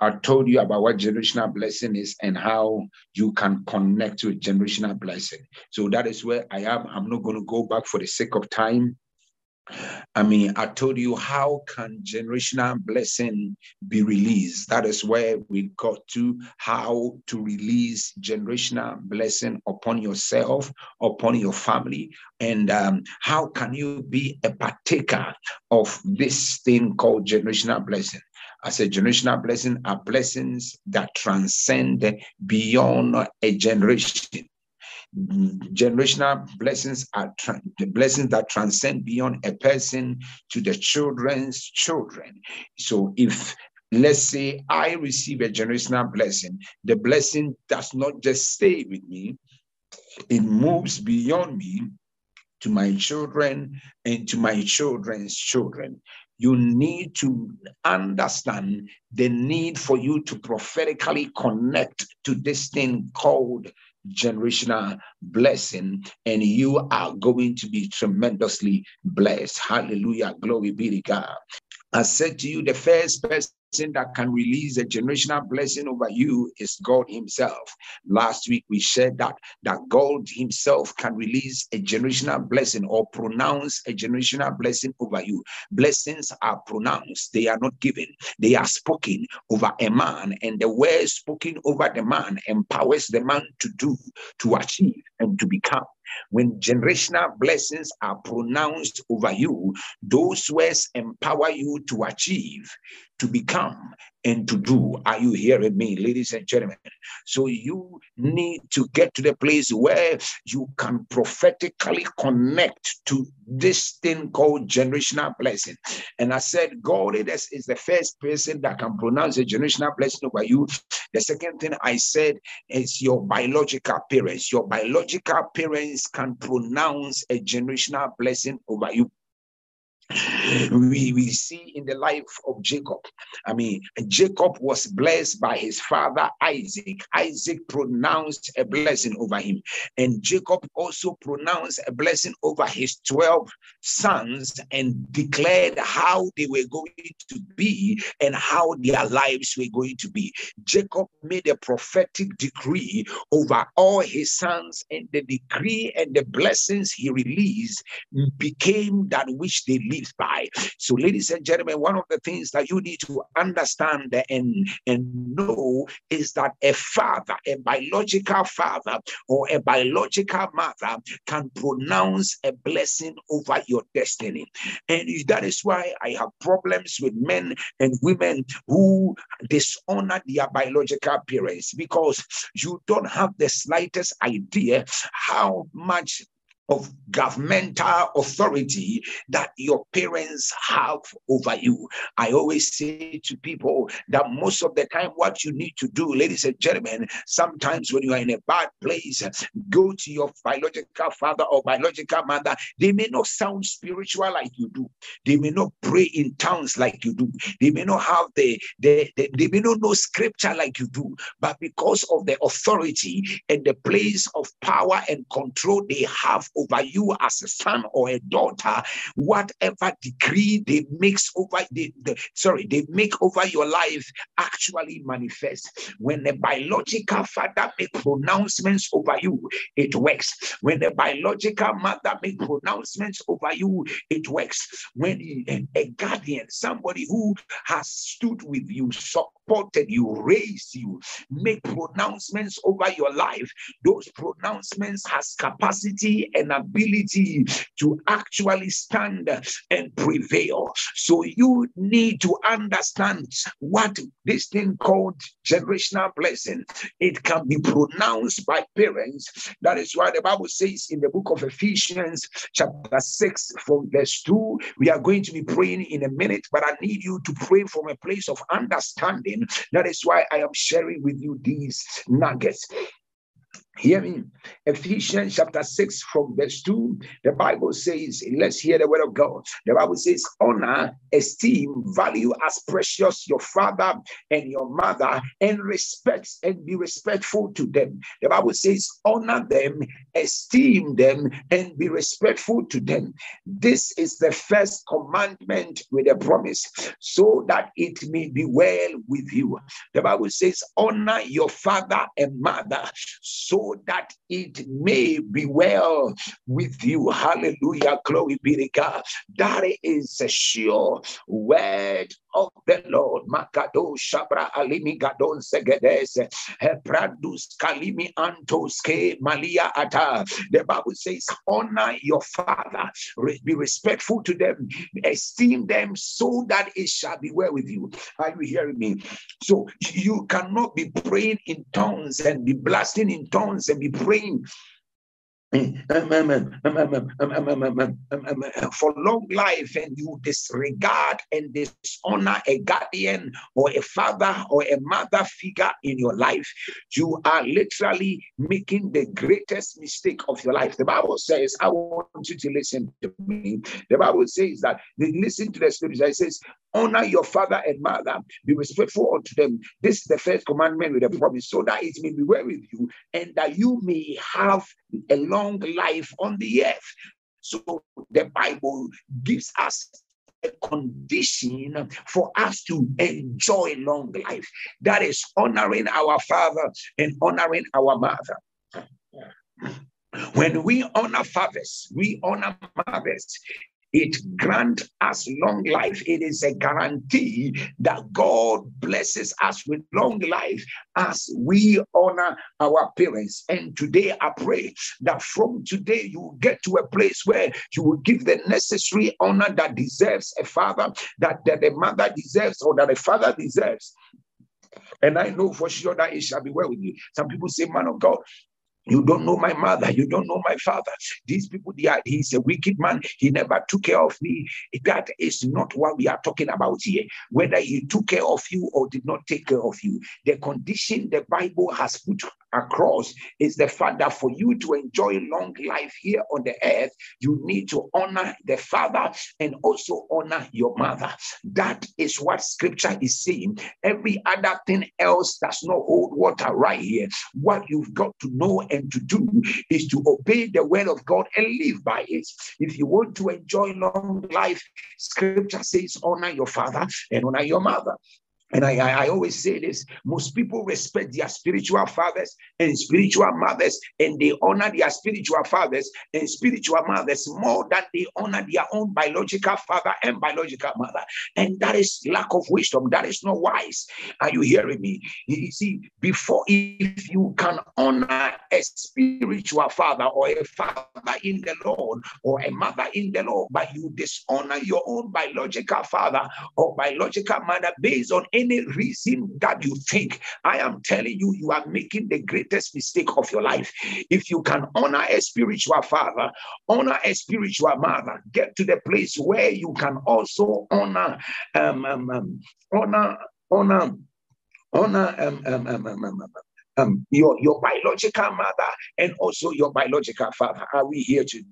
I told you about what generational blessing is and how you can connect with generational blessing. So that is where I am. I'm not going to go back for the sake of time. I mean, I told you how can generational blessing be released. That is where we got to how to release generational blessing upon yourself, upon your family, and um, how can you be a partaker of this thing called generational blessing. As a generational blessing are blessings that transcend beyond a generation generational blessings are tra- the blessings that transcend beyond a person to the children's children. So if let's say I receive a generational blessing, the blessing does not just stay with me, it moves beyond me to my children and to my children's children. You need to understand the need for you to prophetically connect to this thing called generational blessing, and you are going to be tremendously blessed. Hallelujah. Glory be to God. I said to you, the first person that can release a generational blessing over you is God Himself. Last week we said that that God Himself can release a generational blessing or pronounce a generational blessing over you. Blessings are pronounced, they are not given, they are spoken over a man, and the word spoken over the man empowers the man to do, to achieve, and to become. When generational blessings are pronounced over you, those words empower you to achieve, to become, and to do. Are you hearing me, ladies and gentlemen? So you need to get to the place where you can prophetically connect to this thing called generational blessing. And I said, God is, is the first person that can pronounce a generational blessing over you. The second thing I said is your biological parents. Your biological parents can pronounce a generational blessing over you we, we see in the life of Jacob. I mean, Jacob was blessed by his father Isaac. Isaac pronounced a blessing over him, and Jacob also pronounced a blessing over his 12 sons and declared how they were going to be and how their lives were going to be. Jacob made a prophetic decree over all his sons, and the decree and the blessings he released became that which they lived by. So, ladies and gentlemen, one of the things that you need to understand and, and know is that a father, a biological father, or a biological mother can pronounce a blessing over your destiny. And that is why I have problems with men and women who dishonor their biological parents because you don't have the slightest idea how much of governmental authority that your parents have over you. I always say to people that most of the time, what you need to do, ladies and gentlemen, sometimes when you are in a bad place, go to your biological father or biological mother. They may not sound spiritual like you do, they may not pray in tongues like you do, they may not have the, the, the they may not know scripture like you do, but because of the authority and the place of power and control they have over you as a son or a daughter, whatever decree they makes over the, the sorry, they make over your life actually manifest. When the biological father make pronouncements over you, it works. When the biological mother make pronouncements over you, it works. When a guardian, somebody who has stood with you, supported you, raised you, make pronouncements over your life, those pronouncements has capacity and ability to actually stand and prevail. So you need to understand what this thing called generational blessing. It can be pronounced by parents. That is why the Bible says in the book of Ephesians, chapter 6, from verse 2, we are going to be praying in a minute, but I need you to pray from a place of understanding. That is why I am sharing with you these nuggets. Hear me. Ephesians chapter 6 from verse 2. The Bible says, let's hear the word of God. The Bible says, honor, esteem, value as precious your father and your mother, and respect and be respectful to them. The Bible says, honor them, esteem them, and be respectful to them. This is the first commandment with a promise, so that it may be well with you. The Bible says, honor your father and mother, so that it may be well with you. Hallelujah. Glory be to God. That is a sure word of the Lord. Makado Shabra Alimi Gadon Segedes Hebradus Kalimi Antoske Malia Ata. The Bible says, honor your father, be respectful to them, esteem them so that it shall be well with you. Are you hearing me? So you cannot be praying in tongues and be blasting in tongues and be praying for long life and you disregard and dishonor a guardian or a father or a mother figure in your life, you are literally making the greatest mistake of your life. The Bible says, I want you to listen to me. The Bible says that listen to the scripture. It says, honor your father and mother, be respectful unto them. This is the first commandment with a promise, so that it may be well with you and that you may have a long life on the earth. So the Bible gives us a condition for us to enjoy long life. That is honoring our father and honoring our mother. When we honor fathers, we honor mothers, it grants us long life. It is a guarantee that God blesses us with long life as we honor our parents. And today I pray that from today you get to a place where you will give the necessary honor that deserves a father, that, that the mother deserves, or that a father deserves. And I know for sure that it shall be well with you. Some people say, Man of God, you don't know mm-hmm. my mother. You don't know my father. These people, they are, he's a wicked man. He never took care of me. That is not what we are talking about here. Whether he took care of you or did not take care of you. The condition the Bible has put across is the fact that for you to enjoy long life here on the earth, you need to honor the father and also honor your mother. That is what scripture is saying. Every other thing else does not hold water right here. What you've got to know and to do is to obey the word of God and live by it. If you want to enjoy long life, scripture says honor your father and honor your mother. And I, I, I, always say this most people respect their spiritual fathers and spiritual mothers, and they honor their spiritual fathers and spiritual mothers more than they honor their own biological father and biological mother. And that is lack of wisdom. That is not wise. Are you hearing me? You see, before if you can honor a spiritual father or a father in the Lord or a mother in the Lord, but you dishonor your own biological father or biological mother based on any reason that you think, I am telling you, you are making the greatest mistake of your life. If you can honor a spiritual father, honor a spiritual mother, get to the place where you can also honor, um, um, um honor, honor, honor, um, um, um, um, um, um um, your, your biological mother and also your biological father. Are we here to,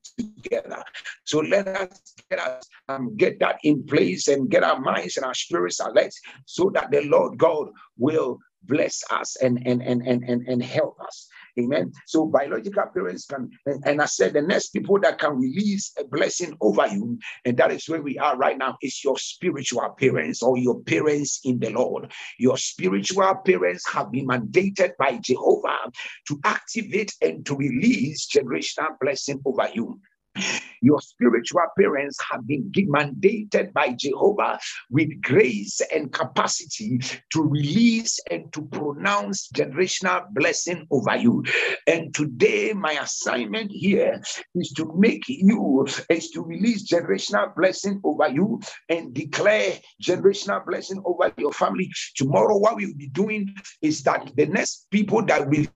together? So let us get us um, get that in place and get our minds and our spirits alert so that the Lord God will bless us and and and and and, and help us. Amen. So biological parents can, and I said the next people that can release a blessing over you, and that is where we are right now, is your spiritual parents or your parents in the Lord. Your spiritual parents have been mandated by Jehovah to activate and to release generational blessing over you. Your spiritual parents have been mandated by Jehovah with grace and capacity to release and to pronounce generational blessing over you. And today, my assignment here is to make you, is to release generational blessing over you and declare generational blessing over your family. Tomorrow, what we'll be doing is that the next people that will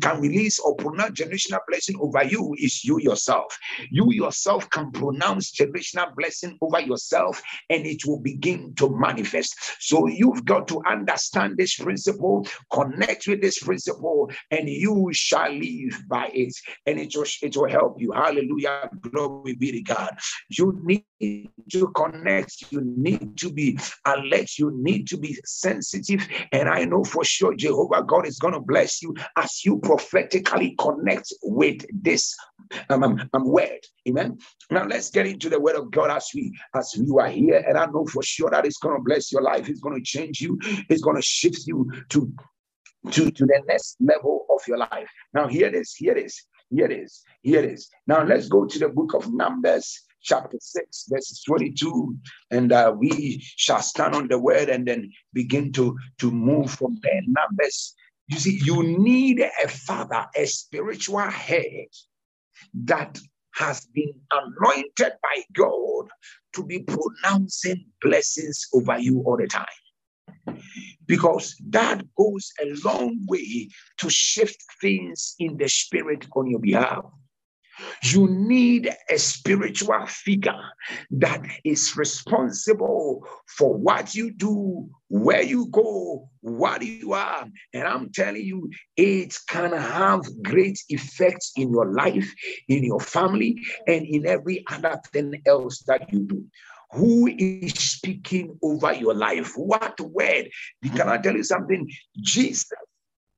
can release or pronounce generational blessing over you is you yourself. You yourself can pronounce generational blessing over yourself and it will begin to manifest. So you've got to understand this principle, connect with this principle, and you shall live by it. And it will, it will help you. Hallelujah. Glory be to God. You need to connect, you need to be alert, you need to be sensitive. And I know for sure Jehovah God is going to bless you as you prophetically connect with this um, um, um, word. Amen. Now let's get into the word of God as we as you are here. And I know for sure that it's going to bless your life, it's going to change you, it's going to shift you to to, to the next level of your life. Now, here it is, here it is, here it is, here it is. Now, let's go to the book of Numbers, chapter 6, verses 22, and uh, we shall stand on the word and then begin to, to move from there. Numbers, you see, you need a father, a spiritual head that has been anointed by God to be pronouncing blessings over you all the time. Because that goes a long way to shift things in the spirit on your behalf. You need a spiritual figure that is responsible for what you do, where you go, what you are. And I'm telling you, it can have great effects in your life, in your family, and in every other thing else that you do. Who is speaking over your life? What word? Can I tell you something? Jesus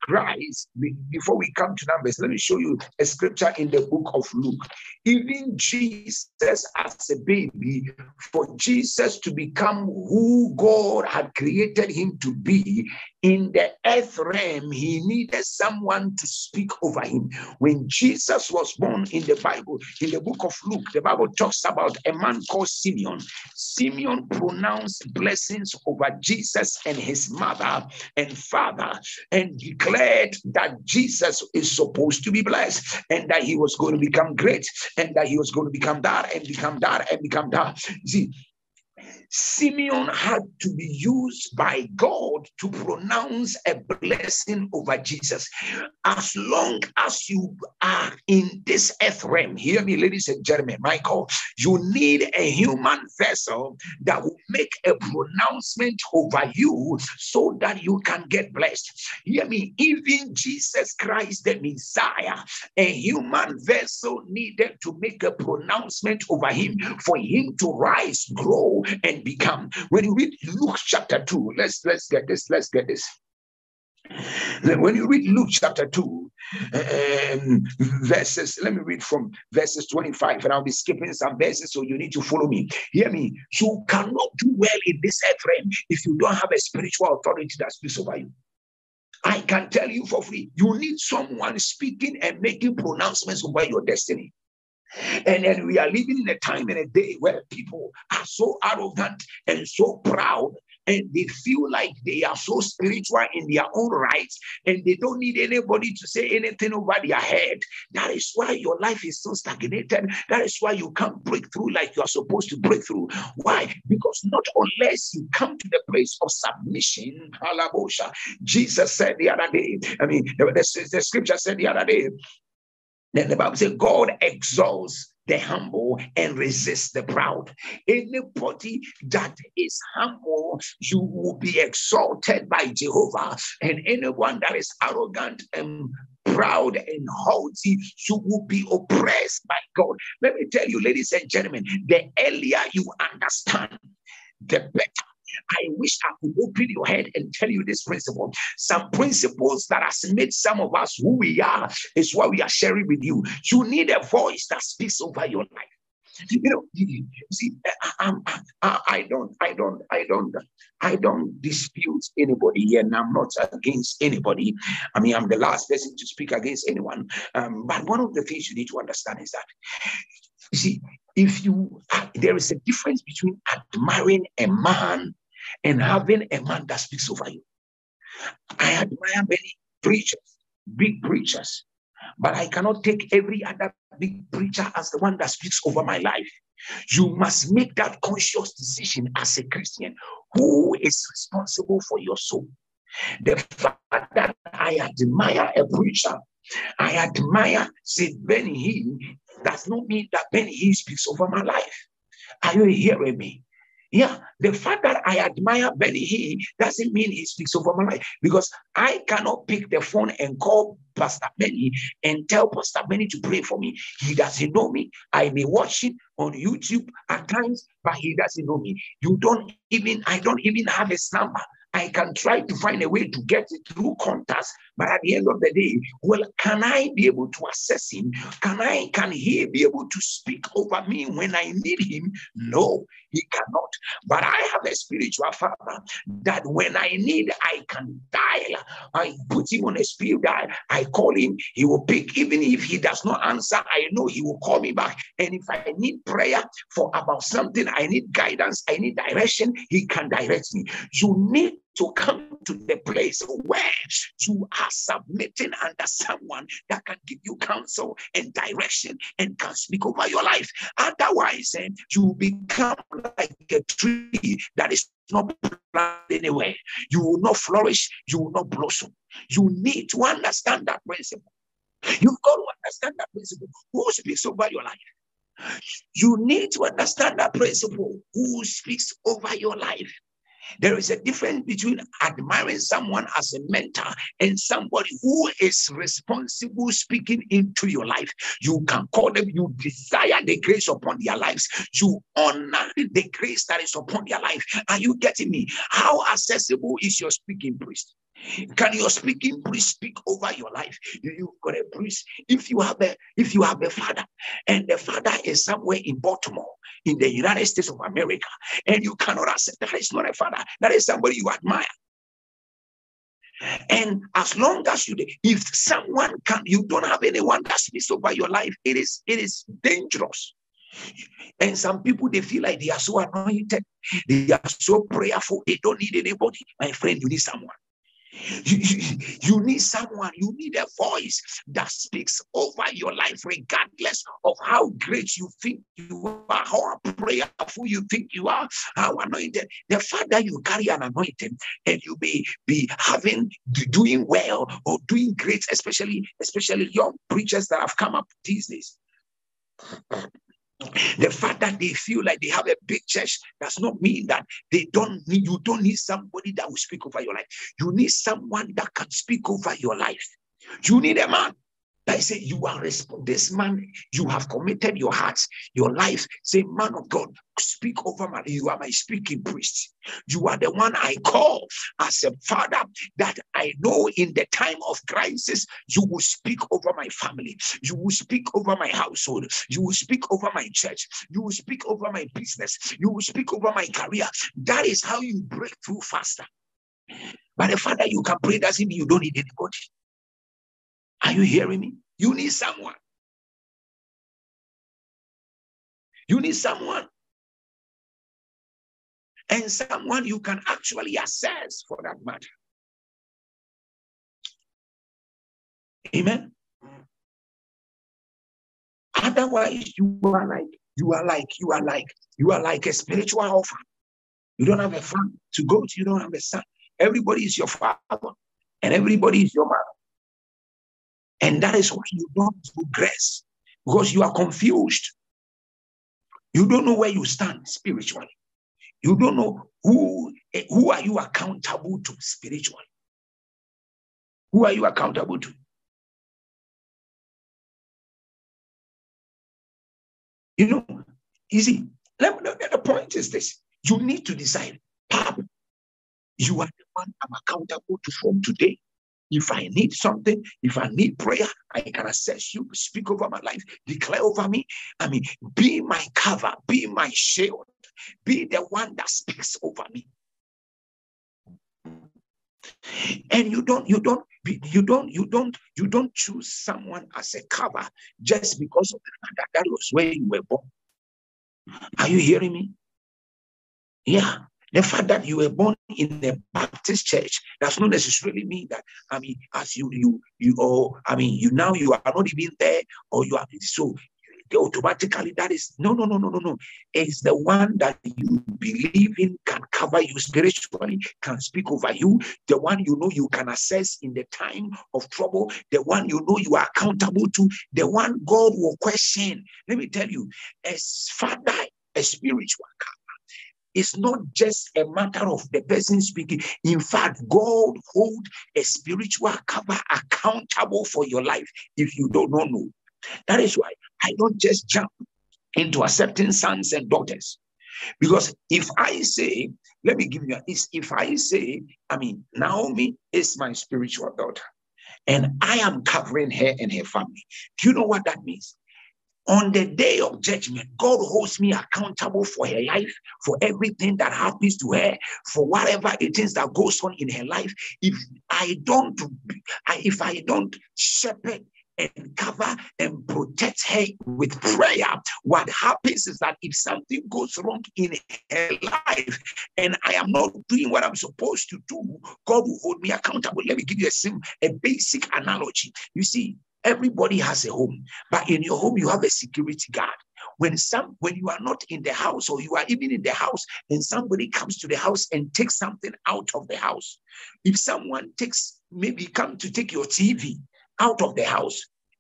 Christ, before we come to Numbers, let me show you a scripture in the book of Luke. Even Jesus, as a baby, for Jesus to become who God had created him to be in the earth realm, he needed someone to speak over him. When Jesus was born in the Bible, in the book of Luke, the Bible talks about a man called Simeon. Simeon pronounced blessings over Jesus and his mother and father and declared declared that Jesus is supposed to be blessed and that he was going to become great and that he was going to become that and become that and become that. See, Simeon had to be used by God to pronounce a blessing over Jesus. As long as you are in this earth realm, hear me, ladies and gentlemen, Michael, you need a human vessel that will make a pronouncement over you so that you can get blessed. Hear me, even Jesus Christ, the Messiah, a human vessel needed to make a pronouncement over him for him to rise, grow, and become. When you read Luke chapter 2, let's let's get this, let's get this. When you read Luke chapter 2, um, verses, let me read from verses 25, and I'll be skipping some verses, so you need to follow me. Hear me. You cannot do well in this earth realm if you don't have a spiritual authority that speaks over you. I can tell you for free, you need someone speaking and making pronouncements over your destiny. And then we are living in a time and a day where people are so arrogant and so proud and they feel like they are so spiritual in their own rights and they don't need anybody to say anything over their head. That is why your life is so stagnated. That is why you can't break through like you are supposed to break through. Why? Because not unless you come to the place of submission, Jesus said the other day, I mean, the, the, the scripture said the other day, then the Bible says God exalts the humble and resists the proud. Anybody that is humble, you will be exalted by Jehovah. And anyone that is arrogant and proud and haughty, you will be oppressed by God. Let me tell you, ladies and gentlemen, the earlier you understand, the better I wish I could open your head and tell you this principle. Some principles that has made some of us who we are is what we are sharing with you. You need a voice that speaks over your life. You know, see, I, I, I don't, I don't, I don't, I don't dispute anybody, and I'm not against anybody. I mean, I'm the last person to speak against anyone. Um, but one of the things you need to understand is that, you see, if you, there is a difference between admiring a man and having a man that speaks over you. I admire many preachers, big preachers, but I cannot take every other big preacher as the one that speaks over my life. You must make that conscious decision as a Christian who is responsible for your soul. The fact that I admire a preacher. I admire St. Benny Hinn does not mean that Benny Hinn speaks over my life. Are you hearing me? Yeah, the fact that I admire Benny Hinn doesn't mean he speaks over my life because I cannot pick the phone and call Pastor Benny and tell Pastor Benny to pray for me. He doesn't know me. I may watch it on YouTube at times, but he doesn't know me. You don't even, I don't even have his number. I can try to find a way to get it through contacts, but at the end of the day, well, can I be able to assess him? Can I can he be able to speak over me when I need him? No, he cannot. But I have a spiritual father that when I need, I can dial. I put him on a speed dial. I call him, he will pick. Even if he does not answer, I know he will call me back. And if I need prayer for about something, I need guidance, I need direction, he can direct me. You need to come to the place where you are submitting under someone that can give you counsel and direction and can speak over your life. Otherwise, eh, you become like a tree that is not planted anywhere. You will not flourish, you will not blossom. You need to understand that principle. You've got to understand that principle. Who speaks over your life? You need to understand that principle. Who speaks over your life? There is a difference between admiring someone as a mentor and somebody who is responsible speaking into your life. You can call them, you desire the grace upon their lives, you honor the grace that is upon their life. Are you getting me? How accessible is your speaking priest? Can your speaking priest speak over your life? You've got a priest. If you have a if you have a father, and the father is somewhere in Baltimore, in the United States of America, and you cannot accept that is not a father, that is somebody you admire. And as long as you, if someone can, you don't have anyone that speaks over your life, it is it is dangerous. And some people they feel like they are so anointed, they are so prayerful, they don't need anybody. My friend, you need someone. You, you, need someone, you need a voice that speaks over your life, regardless of how great you think you are, how prayerful you think you are, how anointed. The fact that you carry an anointing and you may be having doing well or doing great, especially especially young preachers that have come up these days. The fact that they feel like they have a big church does not mean that they don't need, you don't need somebody that will speak over your life. You need someone that can speak over your life. You need a man I say, You are this man, you have committed your heart, your life. Say, Man of God, speak over my you are my speaking priest. You are the one I call as a father that I know in the time of crisis, you will speak over my family, you will speak over my household, you will speak over my church, you will speak over my business, you will speak over my career. That is how you break through faster. But the father you can pray doesn't mean you don't need anybody. Are you hearing me? You need someone. You need someone. And someone you can actually assess for that matter. Amen. Otherwise, you are like, you are like, you are like, you are like a spiritual orphan. You don't have a father to go to, you don't have a son. Everybody is your father, and everybody is your mother. And that is why you don't progress because you are confused. You don't know where you stand spiritually. You don't know who, who are you accountable to spiritually. Who are you accountable to? You know, you see, the point is this you need to decide, Pop, you are the one I'm accountable to from today. If I need something, if I need prayer, I can assess you, speak over my life, declare over me. I mean, be my cover, be my shield, be the one that speaks over me. And you don't, you don't, you don't, you don't, you don't choose someone as a cover just because of that that was where you were born. Are you hearing me? Yeah. The fact that you were born in a Baptist church does not necessarily mean that I mean, as you you you or I mean, you now you are not even there, or you are so automatically that is no, no, no, no, no, no. It's the one that you believe in can cover you spiritually, can speak over you, the one you know you can assess in the time of trouble, the one you know you are accountable to, the one God will question. Let me tell you, as Father, a spiritual it's not just a matter of the person speaking. In fact, God hold a spiritual cover accountable for your life if you don't know. That is why I don't just jump into accepting sons and daughters. Because if I say, let me give you a, if I say, I mean, Naomi is my spiritual daughter, and I am covering her and her family. Do you know what that means? On the day of judgment, God holds me accountable for her life, for everything that happens to her, for whatever it is that goes on in her life. If I don't, if I don't shepherd and cover and protect her with prayer. What happens is that if something goes wrong in her life and I am not doing what I'm supposed to do, God will hold me accountable. Let me give you a sim, a basic analogy. You see, Everybody has a home, but in your home you have a security guard. When some when you are not in the house or you are even in the house and somebody comes to the house and takes something out of the house, if someone takes maybe come to take your TV out of the house,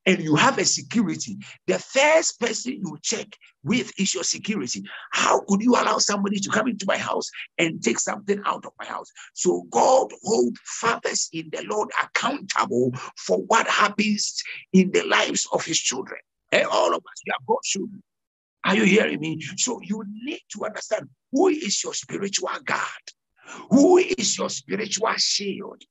and you have a security, the first person you check with is your security. How could you allow somebody to come into my house and take something out of my house? So God hold fathers in the Lord accountable for what happens in the lives of his children. And all of us, we are God's children. Are you hearing me? So you need to understand who is your spiritual God? Who is your spiritual shield?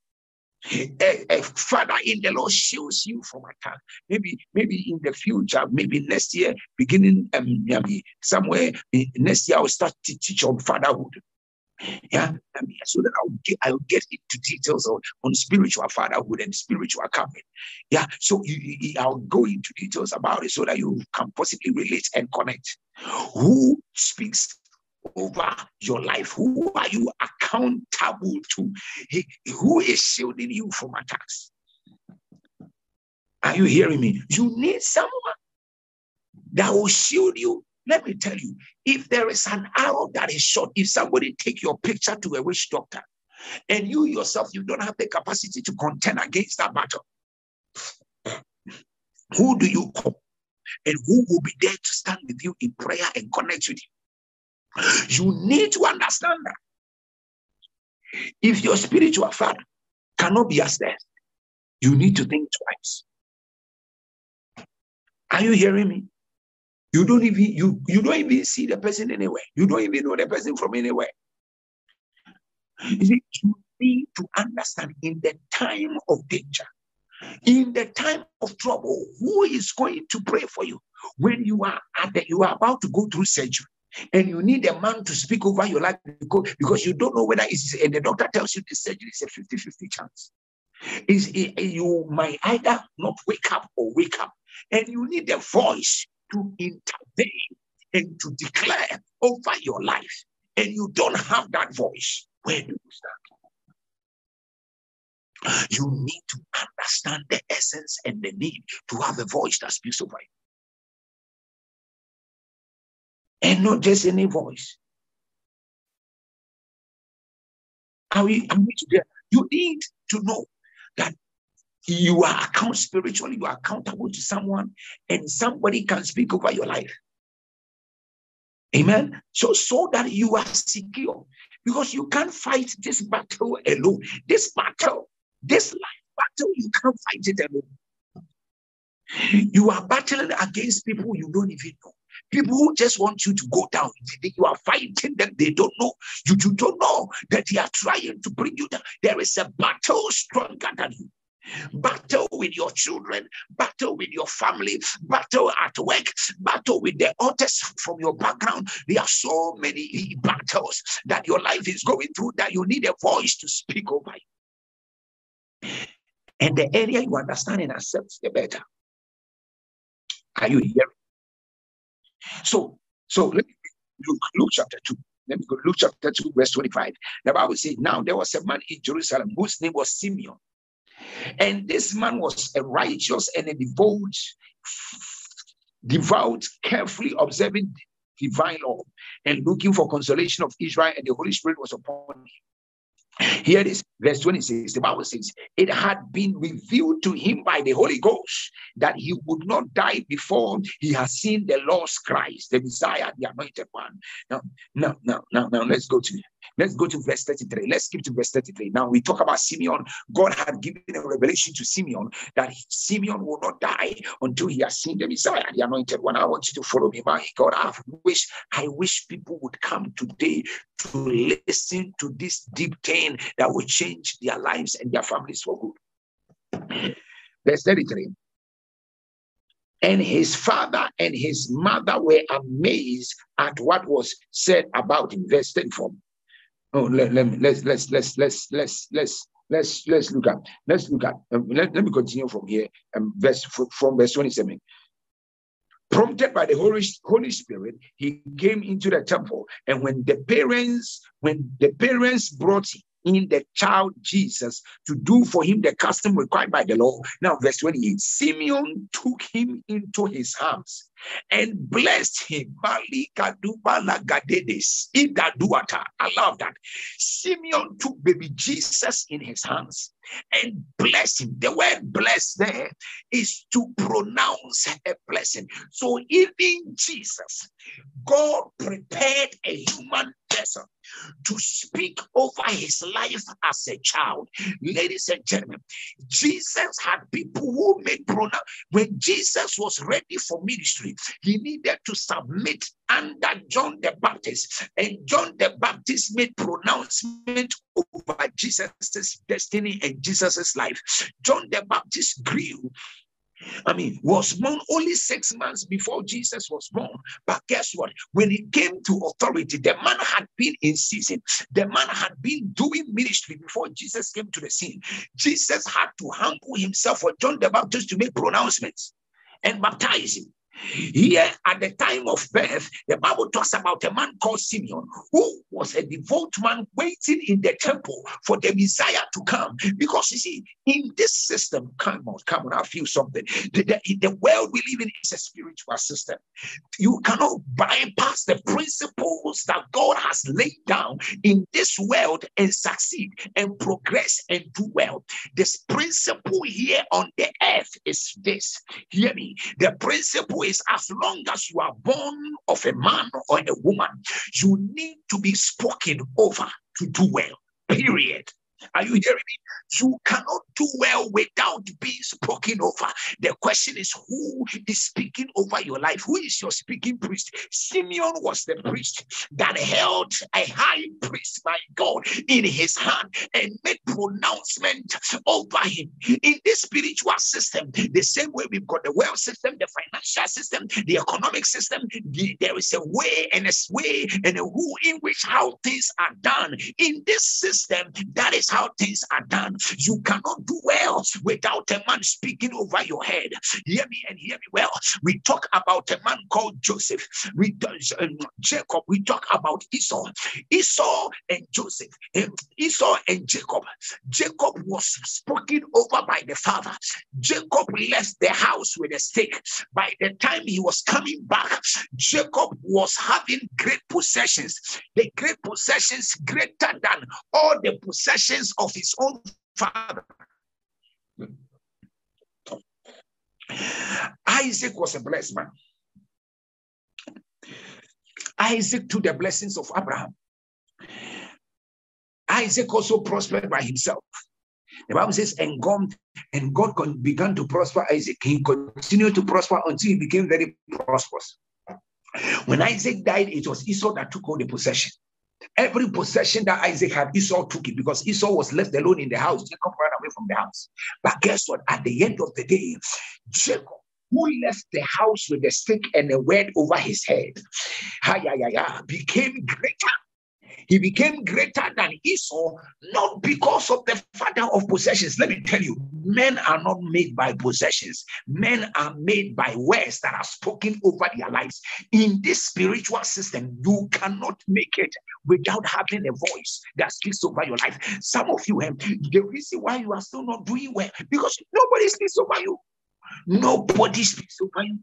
A, father in the Lord shields you from attack. Maybe, maybe in the future, maybe next year, beginning um, maybe somewhere next year, I'll start to teach on fatherhood. Yeah, mean, so that I'll get I'll get into details on, on spiritual fatherhood and spiritual covering. Yeah, so you, I'll go into details about it so that you can possibly relate and connect. Who speaks over your life? Who are you accountable to? Who is shielding you from attacks? Are you hearing me? You need someone that will shield you. Let me tell you, if there is an arrow that is shot, if somebody take your picture to a witch doctor, and you yourself, you don't have the capacity to contend against that battle, who do you call? And who will be there to stand with you in prayer and connect with you? You need to understand that. If your spiritual father cannot be assessed, you need to think twice. Are you hearing me? You don't even you you don't even see the person anywhere. You don't even know the person from anywhere. You, see, you need to understand in the time of danger, in the time of trouble, who is going to pray for you when you are at the, you are about to go through surgery and you need a man to speak over your life because, because you don't know whether it's and the doctor tells you the surgery is a 50 50 chance. Is you might either not wake up or wake up, and you need a voice to intervene and to declare over your life, and you don't have that voice. Where do you start? You need to understand the essence and the need to have a voice that speaks over you and not just any voice. Are we, are we together? You need to know that you are account spiritually, you are accountable to someone, and somebody can speak over your life. Amen. So, so that you are secure, because you can't fight this battle alone. This battle, this life battle, you can't fight it alone. You are battling against people you don't even know. People who just want you to go down. You are fighting them. They don't know. You, you don't know that they are trying to bring you down. There is a battle stronger than you. Battle with your children, battle with your family, battle at work, battle with the others from your background. There are so many battles that your life is going through that you need a voice to speak over you. And the area you understand and accept, the better. Are you hearing? So, so let me Luke, Luke chapter 2. Let me go Luke chapter 2, verse 25. The Bible says, Now there was a man in Jerusalem whose name was Simeon. And this man was a righteous and a devout, devout, carefully observing divine law, and looking for consolation of Israel, and the Holy Spirit was upon him. Here it is, verse 26. The Bible says, It had been revealed to him by the Holy Ghost that he would not die before he has seen the Lord's Christ, the Messiah, the anointed one. Now, now, now, now, now let's go to Let's go to verse 33. Let's skip to verse 33. Now we talk about Simeon. God had given a revelation to Simeon that Simeon will not die until he has seen the Messiah, the anointed one. I want you to follow me, my God. I wish I wish people would come today to listen to this deep thing that will change their lives and their families for good. Verse 33. And his father and his mother were amazed at what was said about him. Verse 34. Oh, let, let let's let's let's let's let's let's let's let's look at let's look at um, let, let me continue from here um verse from verse 27 prompted by the Holy, Holy Spirit, he came into the temple. And when the parents, when the parents brought in the child Jesus to do for him the custom required by the law. Now, verse 28 Simeon took him into his arms and blessed him. I love that. Simeon took baby Jesus in his hands and blessed him. The word blessed there is to pronounce a blessing. So even Jesus, God prepared a human to speak over his life as a child. Ladies and gentlemen, Jesus had people who made pronoun. When Jesus was ready for ministry, he needed to submit under John the Baptist. And John the Baptist made pronouncement over Jesus' destiny and Jesus' life. John the Baptist grew I mean, was born only six months before Jesus was born. But guess what? When he came to authority, the man had been in season. The man had been doing ministry before Jesus came to the scene. Jesus had to humble himself for John the Baptist to make pronouncements and baptize him. Here, at the time of birth, the Bible talks about a man called Simeon, who was a devout man waiting in the temple for the Messiah to come. Because you see, in this system, come on, come on, I feel something. The, the, the world we live in is a spiritual system. You cannot bypass the principles that God has laid down in this world and succeed and progress and do well. This principle here on the earth is this. Hear me. The principle as long as you are born of a man or a woman, you need to be spoken over to do well. Period. Are you hearing me? You cannot do well without being spoken over. The question is who is speaking over your life? Who is your speaking priest? Simeon was the priest that held a high priest, my God, in his hand and made pronouncement over him. In this spiritual system, the same way we've got the wealth system, the financial system, the economic system, the, there is a way and a way and a who in which how things are done. In this system, that is how things are done. You cannot do well without a man speaking over your head. Hear me and hear me well. We talk about a man called Joseph. We um, Jacob. We talk about Esau. Esau and Joseph. Um, Esau and Jacob. Jacob was spoken over by the father. Jacob left the house with a stick. By the time he was coming back, Jacob was having great possessions. The great possessions greater than all the possessions of his own father. Isaac was a blessed man. Isaac took the blessings of Abraham. Isaac also prospered by himself. The Bible says, and God, and God began to prosper Isaac. He continued to prosper until he became very prosperous. When Isaac died, it was Esau that took all the possession. Every possession that Isaac had, Esau took it because Esau was left alone in the house. Jacob ran away from the house. But guess what? At the end of the day, Jacob who left the house with a stick and a word over his head, became greater he became greater than Esau, not because of the father of possessions. Let me tell you, men are not made by possessions, men are made by words that are spoken over their lives. In this spiritual system, you cannot make it without having a voice that speaks over your life. Some of you, have eh, the reason why you are still not doing well because nobody speaks over you. Nobody speaks over you.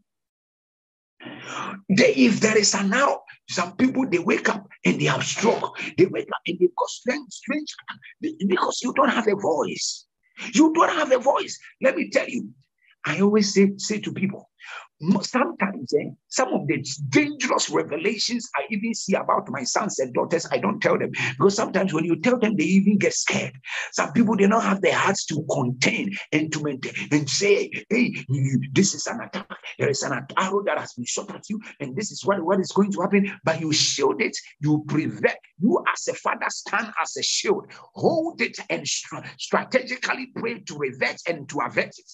If there is an arrow, some people they wake up and they have stroke. They wake up and they've got strange, strange because you don't have a voice. You don't have a voice. Let me tell you, I always say, say to people, sometimes eh, some of the dangerous revelations I even see about my sons and daughters, I don't tell them because sometimes when you tell them, they even get scared. Some people they don't have their hearts to contain and to maintain and say, "Hey, this is an attack. There is an arrow that has been shot at you, and this is what, what is going to happen." But you shield it, you prevent. You as a father stand as a shield, hold it and strategically pray to revert and to avert it.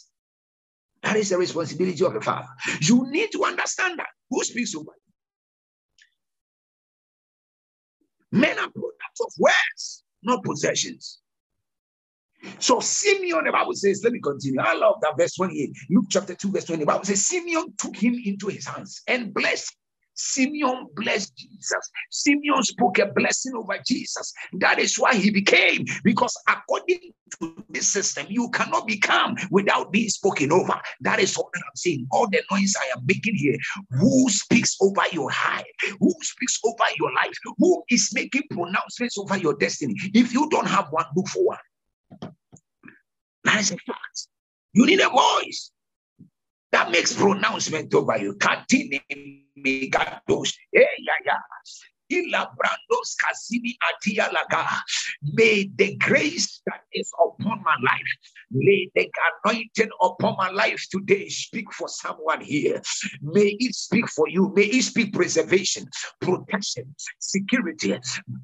That is the responsibility of the father. You need to understand that. Who speaks over you? Men are products of words, not possessions. So Simeon, the Bible says, let me continue. I love that verse 28. Luke chapter 2, verse 20. The Bible says, Simeon took him into his hands and blessed Simeon blessed Jesus. Simeon spoke a blessing over Jesus. That is why he became, because according to this system, you cannot become without being spoken over. That is all that I'm saying. All the noise I am making here. Who speaks over your high? Who speaks over your life? Who is making pronouncements over your destiny? If you don't have one, look for one. That is a fact. You need a voice that makes pronouncement over you. Katini yeah, yeah. May the grace that is upon my life, may the anointing upon my life today speak for someone here. May it speak for you. May it speak preservation, protection, security,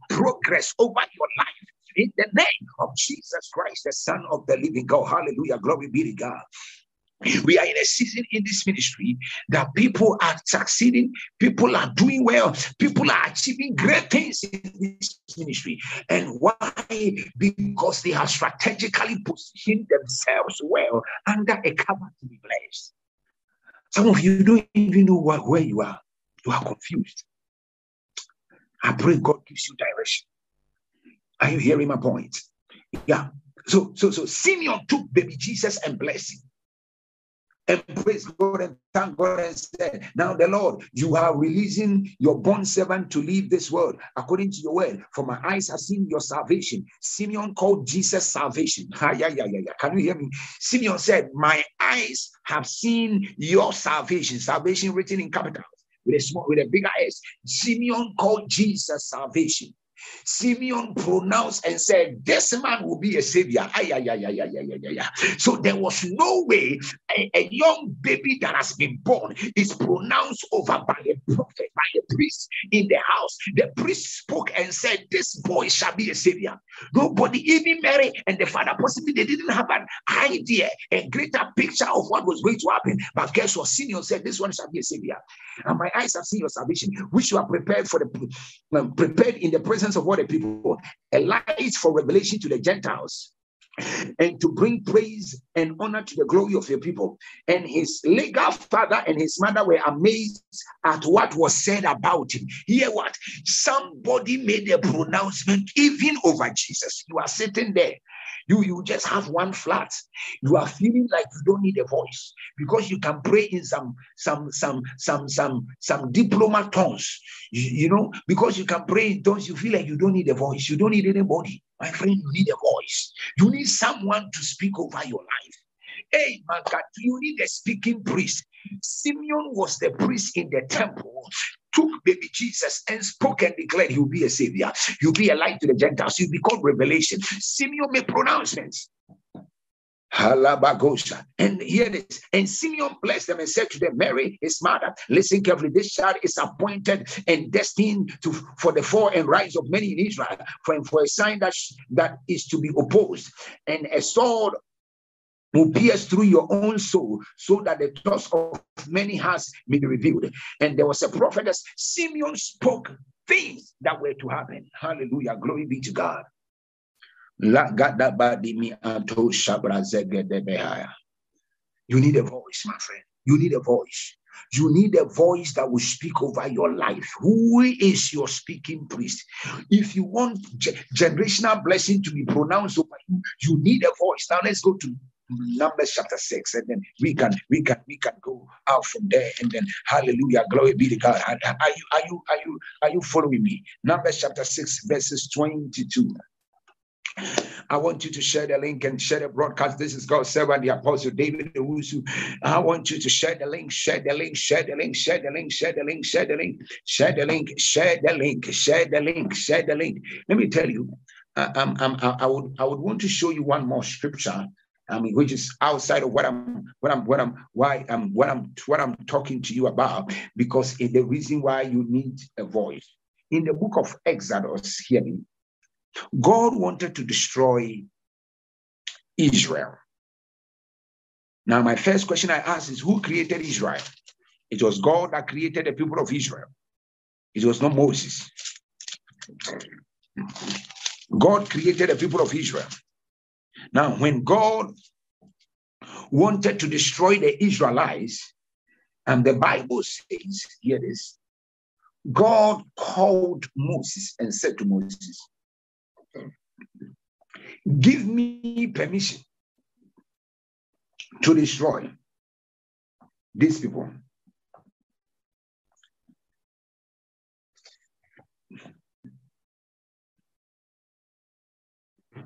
progress over your life. In the name of Jesus Christ, the Son of the living God. Hallelujah. Glory be to God. We are in a season in this ministry that people are succeeding, people are doing well, people are achieving great things in this ministry. And why? Because they have strategically positioned themselves well under a cover to be blessed. Some of you don't even know what, where you are, you are confused. I pray God gives you direction. Are you hearing my point? Yeah. So, so, so Simeon took baby Jesus and blessed him and praise God and thank God and said, Now the Lord, you are releasing your bond servant to leave this world according to your word. For my eyes have seen your salvation. Simeon called Jesus salvation. yeah, yeah, yeah, yeah. Can you hear me? Simeon said, My eyes have seen your salvation. Salvation written in capitals with a small with a bigger S. Simeon called Jesus salvation. Simeon pronounced and said, This man will be a savior. Ay, ay, ay, ay, ay, ay, ay, So there was no way a, a, young baby that has been born is pronounced over by a prophet, by a priest in the house. The priest spoke and said, This boy shall be a savior. Nobody, even Mary and the father, possibly they didn't have an idea, a greater picture of what was going to happen. But guess what? Simeon said, This one shall be a savior. And my eyes have seen your salvation, which you are prepared for the um, prepared in the presence of what the people, a light for revelation to the Gentiles, and to bring praise and honor to the glory of your people. And his legal father and his mother were amazed at what was said about him. Hear what? Somebody made a pronouncement even over Jesus. You are sitting there you, you just have one flat. You are feeling like you don't need a voice because you can pray in some some some some some some diploma tones. You, you know, because you can pray in tongues, you feel like you don't need a voice. You don't need anybody. My friend, you need a voice. You need someone to speak over your life. Hey, my God, you need a speaking priest. Simeon was the priest in the temple took baby Jesus and spoke and declared he will be a savior. You'll be a light to the Gentiles. You become revelation. Simeon made pronouncements. Halabagosha. And here it is. And Simeon blessed them and said to them, Mary, his mother, listen carefully. This child is appointed and destined to for the fall and rise of many in Israel, for, for a sign that, that is to be opposed, and a sword will pierce through your own soul so that the thoughts of many hearts may be revealed. And there was a prophetess, Simeon spoke things that were to happen. Hallelujah. Glory be to God. You need a voice, my friend. You need a voice. You need a voice that will speak over your life. Who is your speaking priest? If you want generational blessing to be pronounced over you, you need a voice. Now let's go to Numbers chapter six, and then we can we can we can go out from there, and then Hallelujah, glory be to God. Are you are you are you are you following me? Numbers chapter six, verses twenty-two. I want you to share the link and share the broadcast. This is God's servant, the Apostle David Owusu. I want you to share the link, share the link, share the link, share the link, share the link, share the link, share the link, share the link, share the link, share the link. Let me tell you, I, I'm, I'm, I would I would want to show you one more scripture. I mean, which is outside of what I'm, what I'm, what I'm, why I'm, what I'm, what I'm talking to you about, because the reason why you need a voice. In the book of Exodus, hear me. God wanted to destroy Israel. Now, my first question I ask is who created Israel? It was God that created the people of Israel. It was not Moses. God created the people of Israel. Now, when God wanted to destroy the Israelites, and the Bible says, here it is, God called Moses and said to Moses, Give me permission to destroy these people.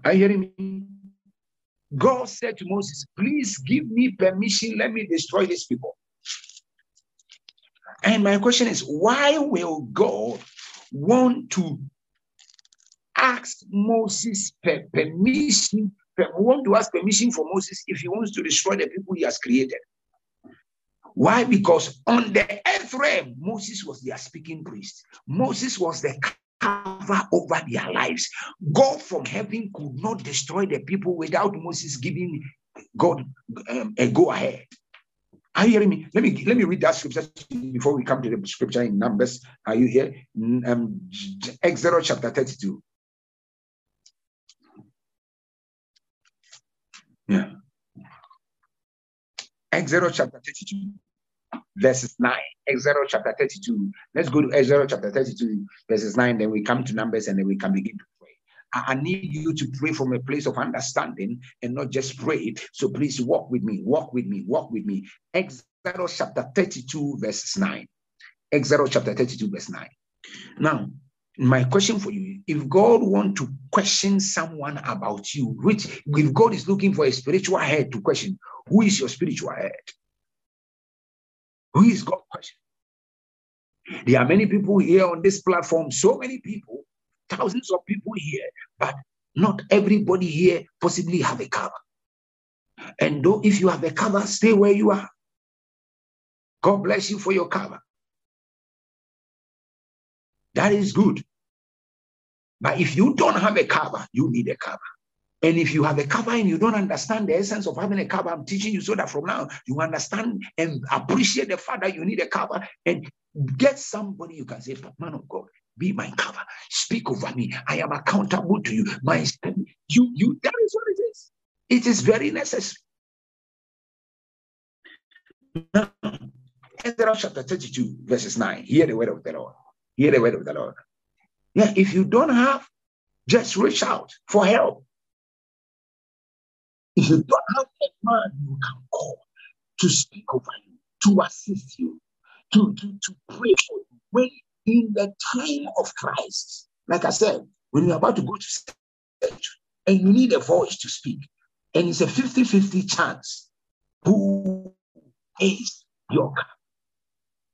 Are you hearing me? God said to Moses, Please give me permission, let me destroy these people. And my question is, why will God want to ask Moses permission, want to ask permission for Moses if he wants to destroy the people he has created. Why? Because on the earth realm, Moses was their speaking priest. Moses was the cover over their lives. God from heaven could not destroy the people without Moses giving God um, a go ahead. Are you hearing me? Let me let me read that scripture before we come to the scripture in Numbers. Are you here? Um, Exodus chapter 32. Yeah. Exodus chapter 32, verses 9. Exodus chapter 32. Let's go to Exodus chapter 32, verses 9. Then we come to Numbers and then we can begin to pray. I, need you to pray from a place of understanding and not just pray. So please walk with me, walk with me, walk with me. Exodus chapter 32, verses 9. Exodus chapter 32, verse 9. Now, my question for you if god want to question someone about you which if god is looking for a spiritual head to question who is your spiritual head who is god? Question. There are many people here on this platform so many people thousands of people here but not everybody here possibly have a cover. And though if you have a cover stay where you are. God bless you for your cover. That is good. But if you don't have a cover, you need a cover. And if you have a cover and you don't understand the essence of having a cover, I'm teaching you so that from now you understand and appreciate the fact that you need a cover and get somebody you can say, man of God, be my cover. Speak over me. I am accountable to you. My you, you, that is what it is. It is very necessary. Now, Ezra chapter 32, verses 9. Hear the word of the Lord. Hear the word of the Lord. Yeah, if you don't have, just reach out for help. If you don't have a man you can call to speak over you, to assist you, to, to, to pray for you, when in the time of Christ, like I said, when you're about to go to church and you need a voice to speak, and it's a 50 50 chance, who is your God?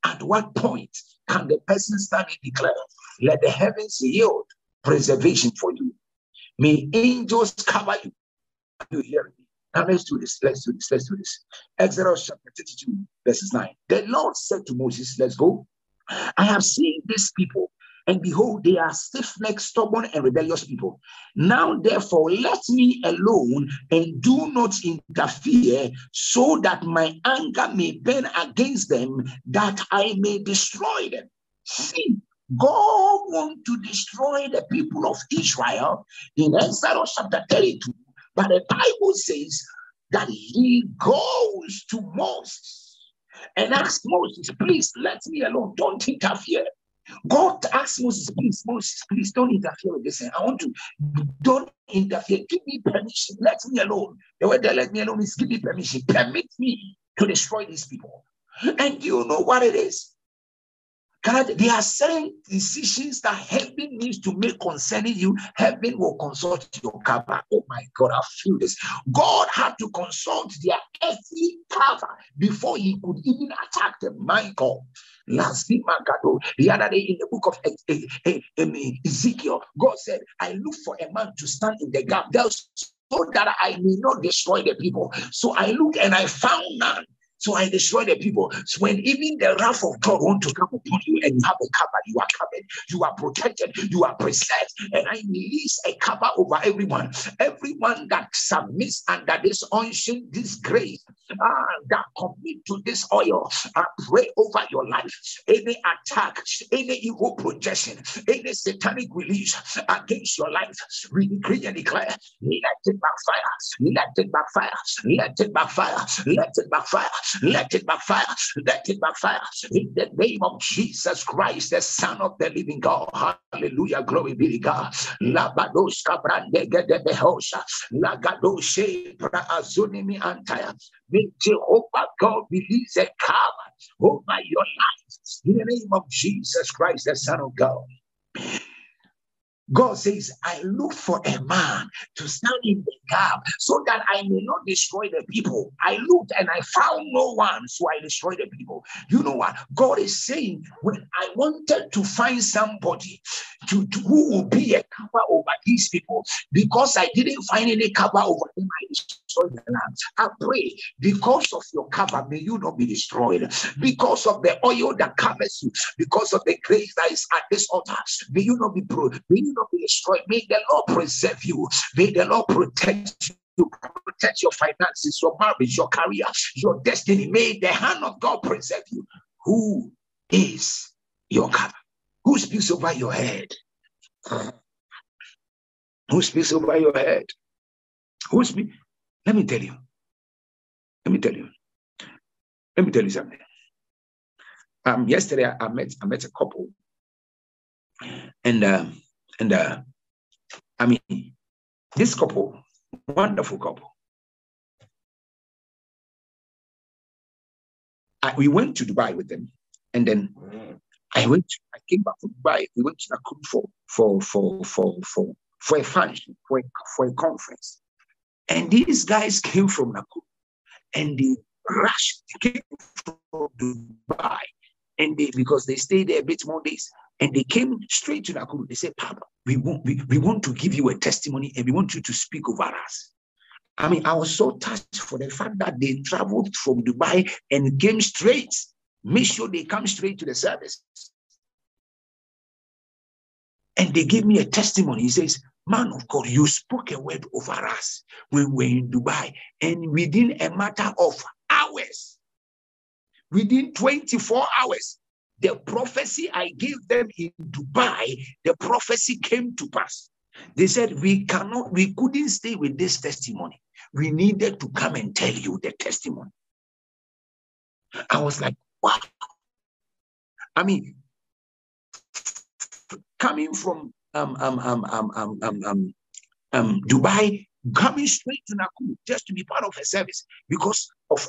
At what point can the person stand and declare, Let the heavens yield preservation for you? May angels cover you. You hear me? Now let's do this. Let's do this. Let's do this. Exodus chapter 32, verses 9. The Lord said to Moses, Let's go. I have seen these people and behold, they are stiff necked, stubborn, and rebellious people. Now, therefore, let me alone and do not interfere, so that my anger may burn against them, that I may destroy them. See, God wants to destroy the people of Israel in Exodus chapter 32, but the Bible says that he goes to Moses and asks Moses, please let me alone, don't interfere. God asked Moses, please, Moses, please don't interfere with this. I want to, don't interfere. Give me permission. Let me alone. The word that let me alone is give me permission. Permit me to destroy these people. And you know what it is? God, there are certain decisions that heaven needs to make concerning you. Heaven will consult your cover. Oh my God, I feel this. God had to consult their earthly cover before he could even attack them. My God. The other day in the book of eh, eh, Ezekiel, God said, I look for a man to stand in the gap so that I may not destroy the people. So I look and I found none. So I destroy the people. So when even the wrath of God want to come upon you and you have a cover, you are covered, you are protected, you are preserved. And I release a cover over everyone. Everyone that submits under this unction, this grace, ah, that commit to this oil, I pray over your life. Any attack, any evil projection, any satanic release against your life, we decree and declare, let it backfire, let it backfire, let it backfire, let it backfire. Let it backfire. Let it backfire. In the name of Jesus Christ, the Son of the living God. Hallelujah. Glory be to God. Labadoska brande gede behosha. Lagadoshe pra azunimi antaya. May Jehovah God release a cover over your life. In the name of Jesus Christ, the Son of God. God says, I look for a man to stand in the gap so that I may not destroy the people. I looked and I found no one, so I destroyed the people. You know what? God is saying, when I wanted to find somebody to, to who will be a cover over these people, because I didn't find any cover over them, I destroyed the land. I pray, because of your cover, may you not be destroyed. Because of the oil that covers you, because of the grace that is at this altar, may you not be you not be destroyed. May the Lord preserve you. May the Lord protect you protect your finances, your marriage, your career, your destiny. May the hand of God preserve you. Who is your cover? Who speaks over your head? Who speaks over your head? Who speaks? Let me tell you. Let me tell you. Let me tell you something. Um, yesterday I met I met a couple, and um, and uh, I mean, this couple, wonderful couple. I, we went to Dubai with them, and then I went. I came back from Dubai. We went to Nakuru for for for for for for a function, for a, for a conference, and these guys came from Nakuru, and they rushed, came from Dubai, and they because they stayed there a bit more days, and they came straight to Nakuru. They said, Papa, we want, we, we want to give you a testimony and we want you to speak over us. I mean, I was so touched for the fact that they traveled from Dubai and came straight. Make sure they come straight to the service. And they gave me a testimony. He says, Man of God, you spoke a word over us we were in Dubai. And within a matter of hours, Within 24 hours, the prophecy I gave them in Dubai, the prophecy came to pass. They said, We cannot, we couldn't stay with this testimony. We needed to come and tell you the testimony. I was like, Wow. I mean, coming from um, um, um, um, um, um, um, um Dubai, coming straight to Nakuru just to be part of a service because of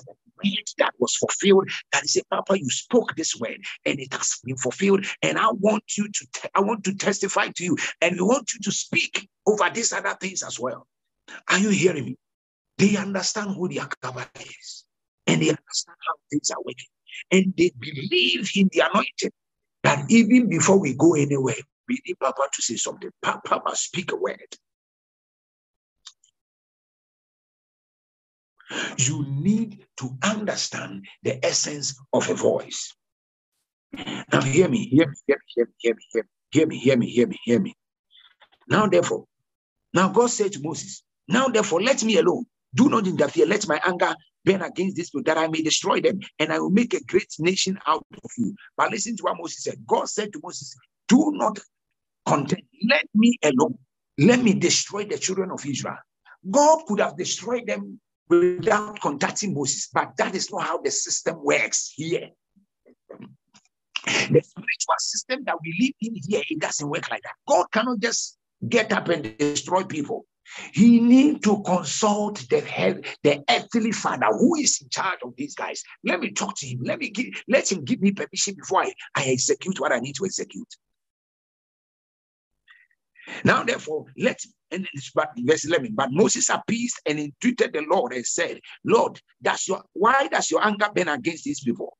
that was fulfilled. That is said, Papa, you spoke this word and it has been fulfilled. And I want you to, te- I want to testify to you, and we want you to speak over these other things as well. Are you hearing me? They understand who the Akaba is, and they understand how things are working, and they believe in the anointing. That even before we go anywhere, we need Papa to say something. Papa must speak a word. You need to understand the essence of a voice. Now, hear me, hear me, hear me, hear me, hear me, hear me, hear me, hear me, hear me. Now, therefore, now God said to Moses, Now, therefore, let me alone. Do not interfere. Let my anger burn against this people that I may destroy them, and I will make a great nation out of you. But listen to what Moses said. God said to Moses, Do not contend. Let me alone. Let me destroy the children of Israel. God could have destroyed them without contacting Moses. But that is not how the system works here. The spiritual system that we live in here, it doesn't work like that. God cannot just get up and destroy people. He need to consult the head, the earthly father who is in charge of these guys. Let me talk to him. Let me give, let him give me permission before I, I execute what I need to execute. Now, therefore, let and but verse 11, but Moses appeased and entreated the Lord and said, Lord, does your why does your anger burn against these people?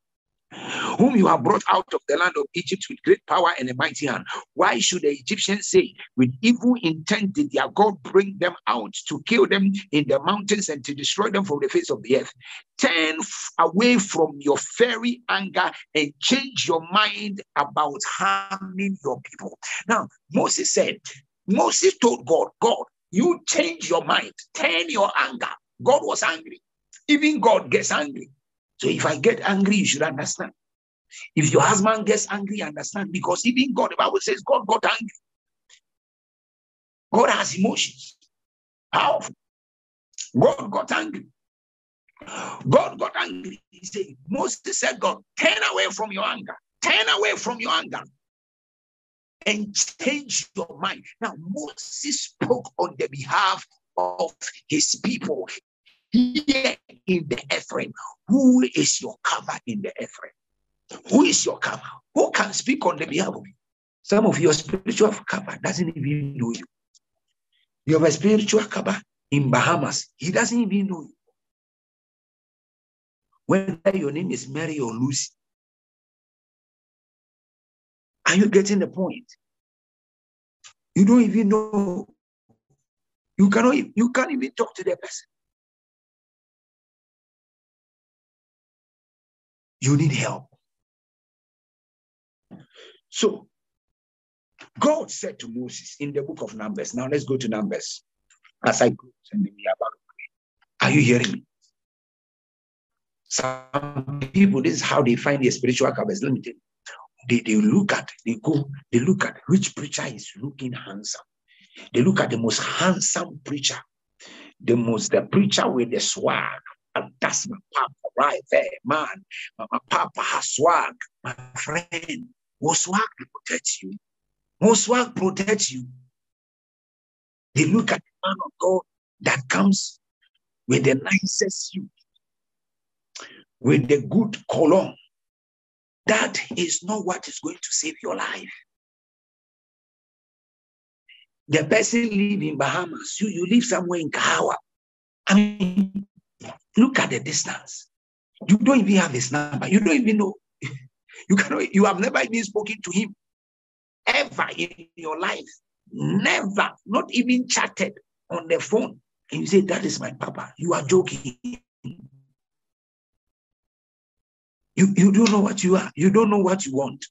Whom you have brought out of the land of Egypt with great power and a mighty hand. Why should the Egyptians say, with evil intent did their God bring them out to kill them in the mountains and to destroy them from the face of the earth? Turn away from your fiery anger and change your mind about harming your people. Now, Moses said, Moses told God, God, you change your mind, turn your anger. God was angry. Even God gets angry. So if I get angry, you should understand. If your husband gets angry, understand. Because even God, the Bible says God got angry. God has emotions. Powerful. God got angry. God got angry. He said, Moses said, God, turn away from your anger. Turn away from your anger and change your mind. Now, Moses spoke on the behalf of his people here in the earth realm. Who is your cover in the earth realm? Who is your cover? Who can speak on the behalf of you? Some of your spiritual cover doesn't even know you. You have a spiritual cover in Bahamas. He doesn't even know you. Whether your name is Mary or Lucy. Are you getting the point? You don't even know. You cannot. You can't even talk to the person. You need help. So, God said to Moses in the book of Numbers. Now let's go to Numbers. As I pray. Are you hearing me? Some people, this is how they find their spiritual covers. Let me tell you. They, they look at, they go, they look at which preacher is looking handsome. They look at the most handsome preacher, the most the preacher with the swag. That's my papa right there, man. My papa has swag, my friend. Will swag protect you? Will swag protect you? They look at the man of God that comes with the nicest suit, with the good cologne. That is not what is going to save your life. The person live in Bahamas, you, you live somewhere in Kahawa. I mean, look at the distance. You don't even have his number. You don't even know you cannot, you have never even spoken to him ever in your life. Never, not even chatted on the phone. And you say, That is my papa. You are joking. You, you don't know what you are. You don't know what you want.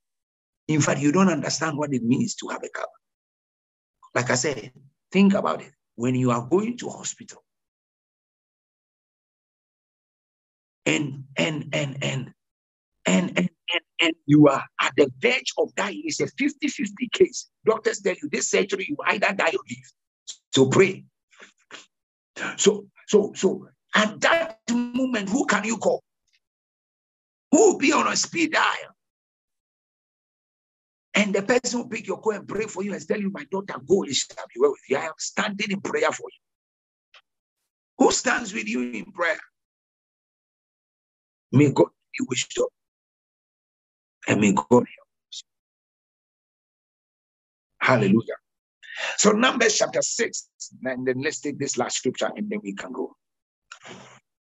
In fact, you don't understand what it means to have a cover. Like I said, think about it. When you are going to hospital and and and and and and and, and you are at the verge of dying, it's a 50 50 case. Doctors tell you this surgery, you either die or live. So pray. So, so, so at that moment, who can you call? Who will be on a speed dial? And the person will pick your call and pray for you and tell you, My daughter, go, it shall well with you. I am standing in prayer for you. Who stands with you in prayer? May God be wisdom. And may God help us. Hallelujah. So Numbers chapter 6, and then let's take this last scripture and then we can go.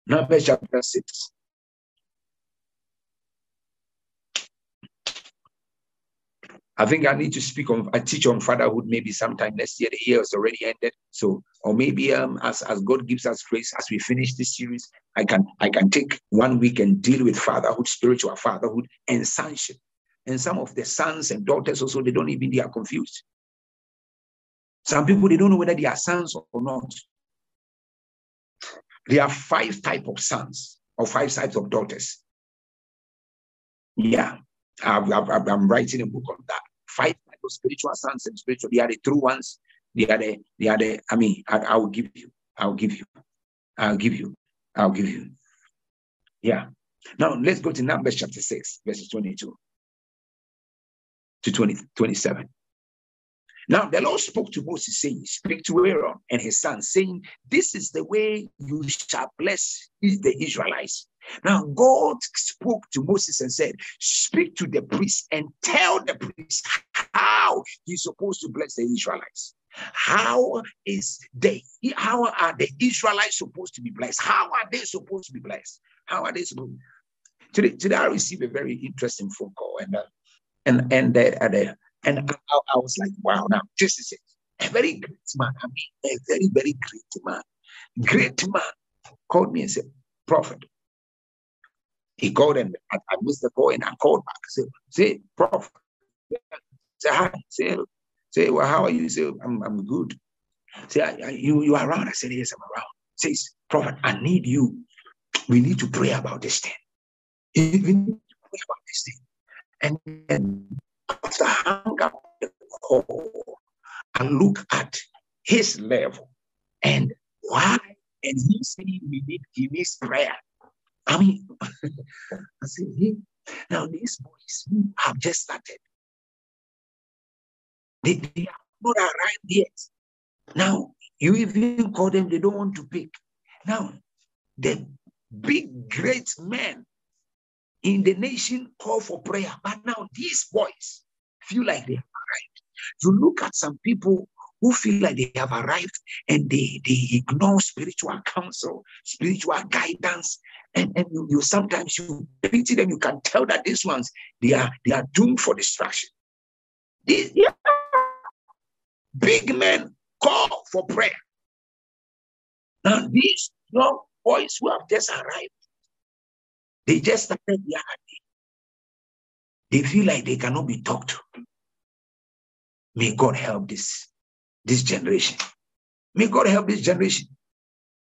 Numbers chapter 6. I think I need to speak on I teach on fatherhood maybe sometime next year. The year has already ended. So, or maybe um as, as God gives us grace as we finish this series, I can I can take one week and deal with fatherhood, spiritual fatherhood, and sonship. And some of the sons and daughters also they don't even they are confused. Some people they don't know whether they are sons or not. There are five type of sons or five types of daughters. Yeah, i am writing a book on that five types spiritual sons and spiritual. They are the true ones. They are the, they are the, I mean, I, I will give you. I'll give you. I'll give you. I'll give you. Yeah. Now let's go to Numbers chapter 6, verses 22. to 20, 27. Now the Lord spoke to Moses, saying, Speak to Aaron and his son, saying, This is the way you shall bless the Israelites. Now God spoke to Moses and said, Speak to the priest and tell the priest how he's supposed to bless the Israelites. How is they how are the Israelites supposed to be blessed? How are they supposed to be blessed? How are they supposed to be? today, today I received a very interesting phone call and uh, and and uh, uh, and I, I, was like, wow, now this is it. A very great man. I mean, a very, very great man. Great man called me and said, Prophet. He called and I, I missed the call and I called back. Say, say, Prophet. Say hi. Say, say, well, how are you? Say, I'm, I'm good. Say, I, I, you, you are around? I said, yes, I'm around. Says, Prophet, I need you. We need to pray about this thing. We need to pray about this thing. And, and after hang up the call and look at his level and why, and he said we need he needs prayer. I mean, I said, hey, now these boys have just started. They, they have not arrived yet. Now, you even call them, they don't want to pick. Now, the big, great men in the nation call for prayer. But now these boys feel like they have arrived. You look at some people who feel like they have arrived and they, they ignore spiritual counsel, spiritual guidance, and, and you, you sometimes you pity them, you can tell that these ones they are they are doomed for destruction. These yeah, big men call for prayer. Now these young boys who have just arrived, they just started their They feel like they cannot be talked to. May God help this, this generation. May God help this generation.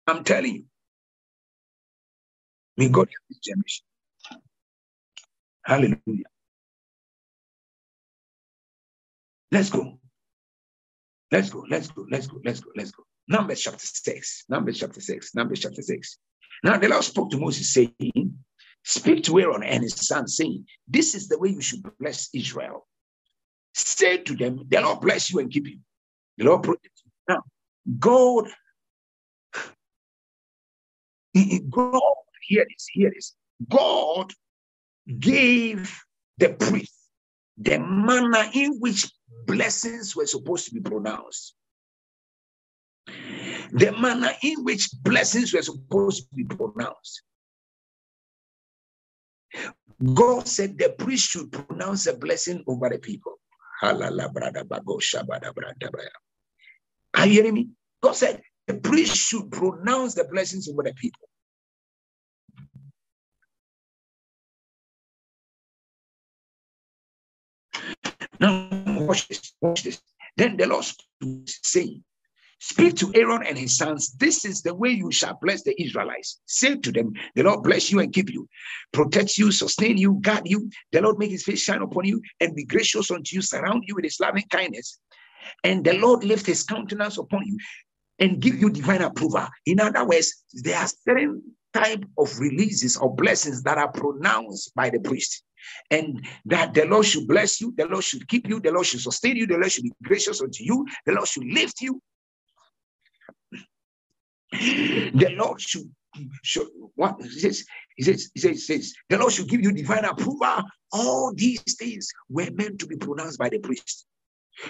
I'm telling you. May God help this generation. Hallelujah. Let's go. Let's go. Let's go. Let's go. Let's go. Let's go. Numbers chapter 6. Numbers chapter 6. Numbers chapter 6. Now the Lord spoke to Moses, saying, Speak to Aaron and his son, saying, This is the way you should bless Israel. Say to them, The Lord bless you and keep you. The Lord protect you. Now, God, God, hear this, hear this. God gave the priest the manner in which blessings were supposed to be pronounced. The manner in which blessings were supposed to be pronounced. God said the priest should pronounce a blessing over the people. Are you hearing me? God said the priest should pronounce the blessings over the people. Now, watch this, watch this. Then the Lord saying, Speak to Aaron and his sons. This is the way you shall bless the Israelites. Say to them, The Lord bless you and keep you, protect you, sustain you, guard you. The Lord make his face shine upon you and be gracious unto you, surround you with his loving kindness. And the Lord lift his countenance upon you and give you divine approval. In other words, there are certain type of releases or blessings that are pronounced by the priest and that the Lord should bless you, the Lord should keep you, the Lord should sustain you, the Lord should be gracious unto you, the Lord should lift you, the Lord should, should what he says, he says, he says, he says, the Lord should give you divine approval. All these things were meant to be pronounced by the priest.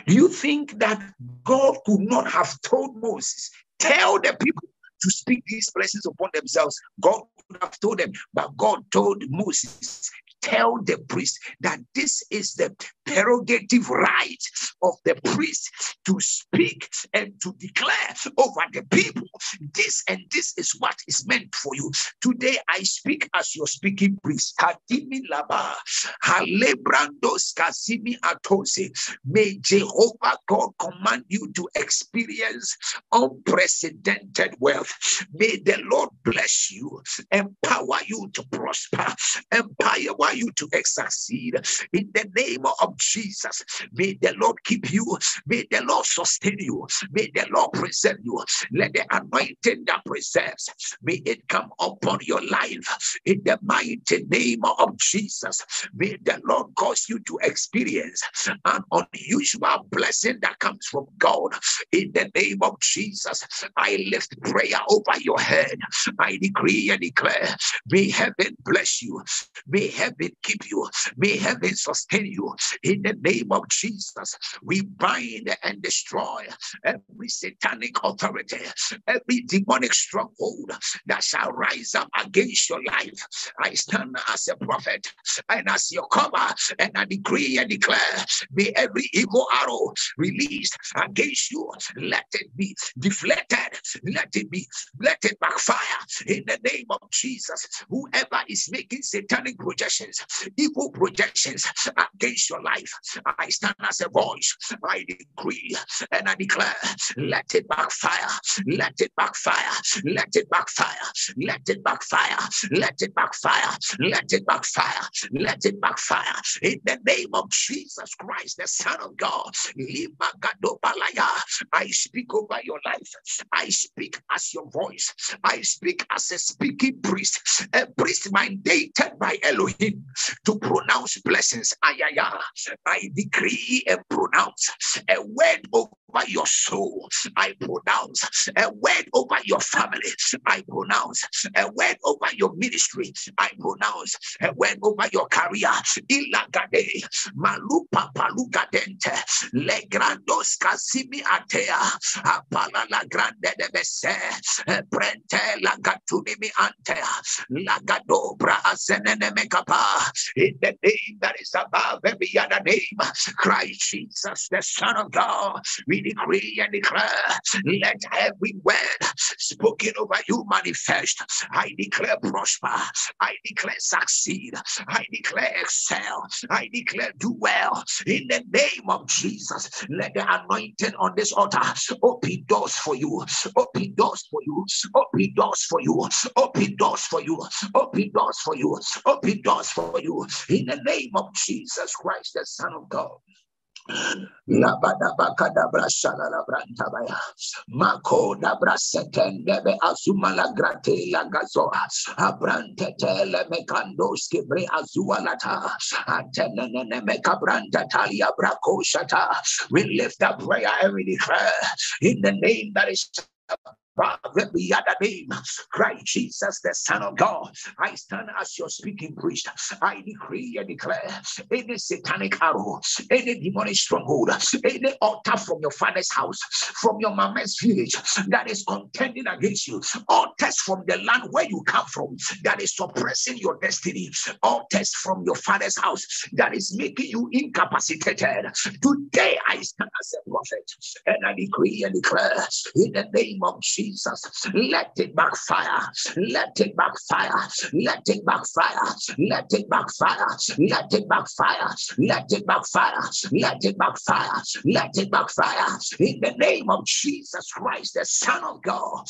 Do you think that God could not have told Moses, tell the people to speak these blessings upon themselves? God could have told them, but God told Moses, tell the priest that this is the prerogative right of the priest to speak and to declare over the people this and this is what is meant for you. Today I speak as your speaking priest. laba, kasimi atose. May Jehovah God command you to experience unprecedented wealth. May the Lord bless you, empower you to prosper, empower you to succeed in the name of Jesus. May the Lord keep you. May the Lord sustain you. May the Lord preserve you. Let the anointing that preserves, may it come upon your life in the mighty name of Jesus. May the Lord cause you to experience an unusual blessing that comes from God in the name of Jesus. I lift prayer over your head. I decree and declare, may heaven bless you. May heaven keep you. May heaven sustain you. In the name of Jesus, we bind and destroy every satanic authority, every demonic stronghold that shall rise up against your life. I stand as a prophet and as your cover, and I decree and declare, may every evil arrow released against you, let it be deflected, let it be, let it backfire in the name of Jesus. Whoever is making satanic projections, evil projections against your life, I stand as a voice. I decree and I declare, let it backfire, let it backfire, let it backfire, let it backfire, let it backfire, let it backfire, let it backfire in the name of Jesus Christ, the Son of God. I speak over your life. I speak as your voice. I speak as a speaking priest, a priest mandated by Elohim to pronounce blessings. Ayaya. I decree and pronounce a word over your soul. I pronounce a word over your family. I pronounce a word over your ministry. I pronounce a word over your career. Ilagade, malupa palugadente, legrandos casimi atea, apala la grande de bese, prente la gatunimi antea, lagadobra asenene mekapa, in the name that is above every other name, Christ Jesus, the Son of God. We decree and declare, let every word spoken over you manifest. I declare prosper. I declare succeed. I declare excel. I declare do well. In the name of Jesus, let the anointing on this altar open doors for you. Open doors for you. Open doors for you. Open doors for you. Open doors for you. Open doors for you. In the name of Jesus Christ, Son of God. Mako da brasetende be azuma la grate la gazo. Abrante tele mekandos kibre azua lata. Atenene me kabranta talia brako shata. We lift up prayer and in the name that is every other name, Christ Jesus, the Son of God. I stand as your speaking priest. I decree and declare any satanic arrow, any demonic stronghold, any altar from your father's house, from your mama's village that is contending against you, altars from the land where you come from that is suppressing your destiny, altars from your father's house that is making you incapacitated. Today I stand as a prophet and I decree and declare in the name of Jesus. Jesus. Let it backfire. Let it backfire. Let it backfire. Let it backfire. Let it backfire. Let it backfire. Let it backfire. Let it backfire. In the name of Jesus Christ, the Son of God.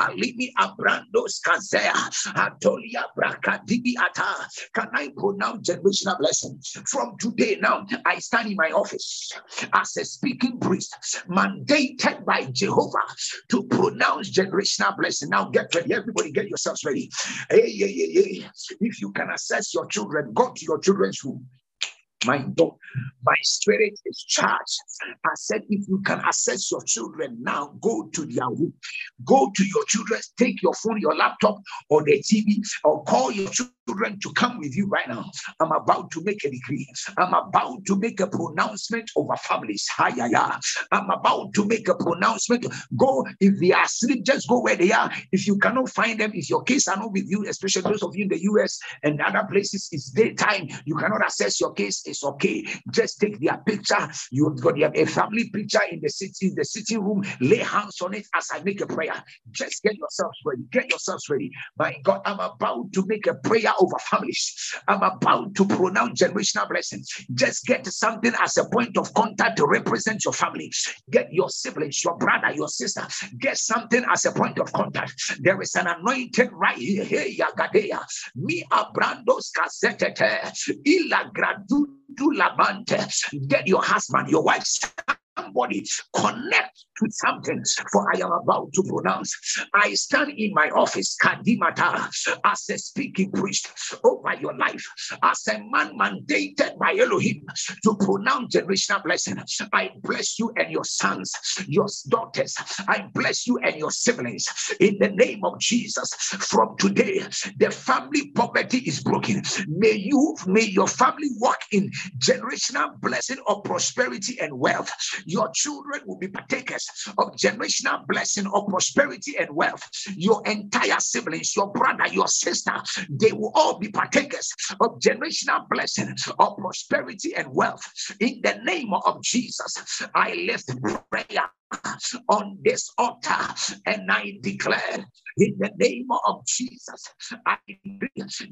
Halimi abrandos kazea. Atolia brakadibi ata. Can I pronounce generational blessing? From today now, I stand in my office as a speaking priest, mandate mandated by Jehovah to pronounce generational blessing. Now get ready. Everybody get yourselves ready. Hey, hey, hey, hey. If you can assess your children, go to your children's room. My God, my spirit is charged. I said, if you can access your children now, go to their room. Go to your children, take your phone, your laptop, or the TV, or call your children to come with you right now. I'm about to make a decree. I'm about to make a pronouncement over families. I'm about to make a pronouncement. Go if they are asleep, just go where they are. If you cannot find them, if your case are not with you, especially those of you in the US and other places, it's daytime. You cannot access your case is okay. Just take their picture. You've got a family picture in the city, in the sitting room. Lay hands on it as I make a prayer. Just get yourselves ready. Get yourselves ready. My God, I'm about to make a prayer over families. I'm about to pronounce generational blessings. Just get something as a point of contact to represent your family. Get your siblings, your brother, your sister. Get something as a point of contact. There is an anointing right here. Hey, Yagadea. Me abrandos casetete. Ila gradu labante. Get your husband, your wife, somebody connect to something, for I am about to pronounce. I stand in my office, Kadimata, as a speaking priest over your life, as a man mandated by Elohim to pronounce generational blessing. I bless you and your sons, your daughters. I bless you and your siblings in the name of Jesus. From today, the family poverty is broken. May you, may your family walk in generational blessing of prosperity and wealth. Your children will be partakers of generational blessing of prosperity and wealth. Your entire siblings, your brother, your sister, they will all be partakers of generational blessing of prosperity and wealth. In the name of Jesus, I lift prayer on this altar. And I declare in the name of Jesus, I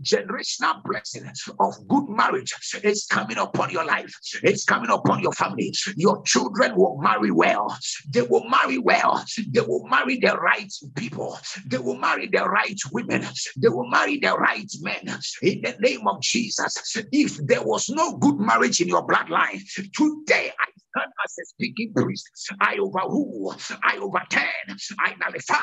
generational blessing of good marriage is coming upon your life, it's coming upon your family. Your children will marry well, they will marry well, they will marry the right people, they will marry the right women, they will marry the right men. In the name of Jesus. If there was no good marriage in your bloodline, today I as a speaking priest. I overrule, I overturn, I nullify.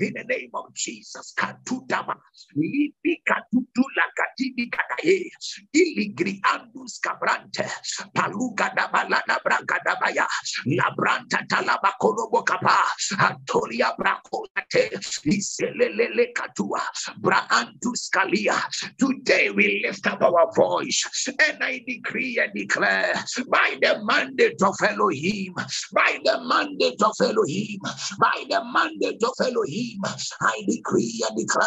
In the name of Jesus. Katutaba, lipi katutula katini kataye, iligri andus kabrante, paluga dabalana braga dabaya, labranta talaba kolobo kapa, antolia brakolate, iselelele katua, braantus kalia. Today we lift up our voice and I decree and declare by the mandate of Elohim, by the mandate of Elohim, by the mandate of Elohim, I decree and declare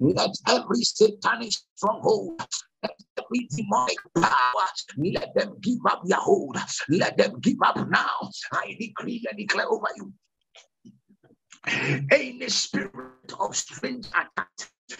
let every satanic stronghold every demonic power, let them give up their hold. Let them give up now. I decree and declare over you. Any spirit of strange attack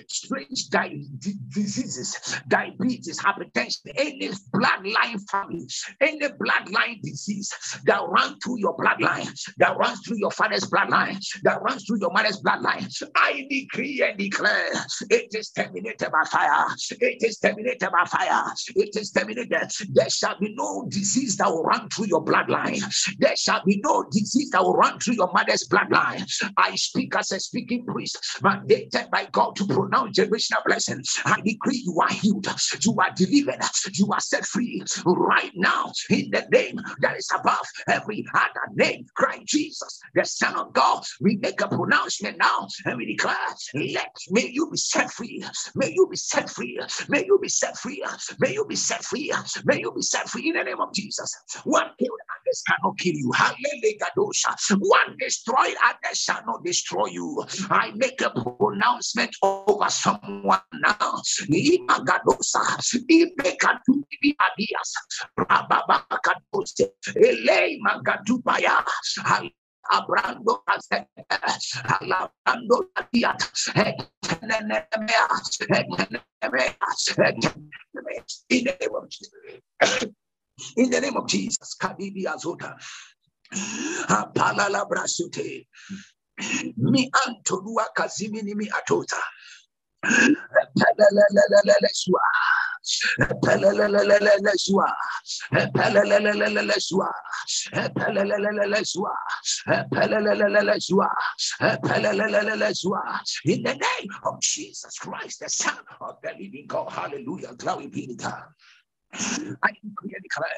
strange di- diseases, diabetes, hypertension, any bloodline family, any bloodline disease that runs through your bloodline, that runs through your father's bloodline, that runs through your mother's bloodline. I decree and declare it is terminated by fire. It is terminated by fire. It is terminated. There shall be no disease that will run through your bloodline. There shall be no disease that will run through your mother's bloodline. I speak as a speaking priest, mandated by God to pronounce generational blessings. I decree you are healed, you are delivered, you are set free right now in the name that is above every other name. Christ Jesus, the Son of God. We make a pronouncement now and we declare, let may you be set free, may you be set free, may you be set free, may you be set free, may you be set free in the name of Jesus. One killed others cannot kill you. One destroyed others shall not destroy you. I make a pronouncement over someone now. Abrando Alabrando Diat, in the name of Jesus. In the name of Jesus, Kadibi Azota, Apalala Brasute, Mi Antolua Kazimini Mi Atota. In the name of Jesus Christ, the Son of the living God. Hallelujah. Glory be to God. I declare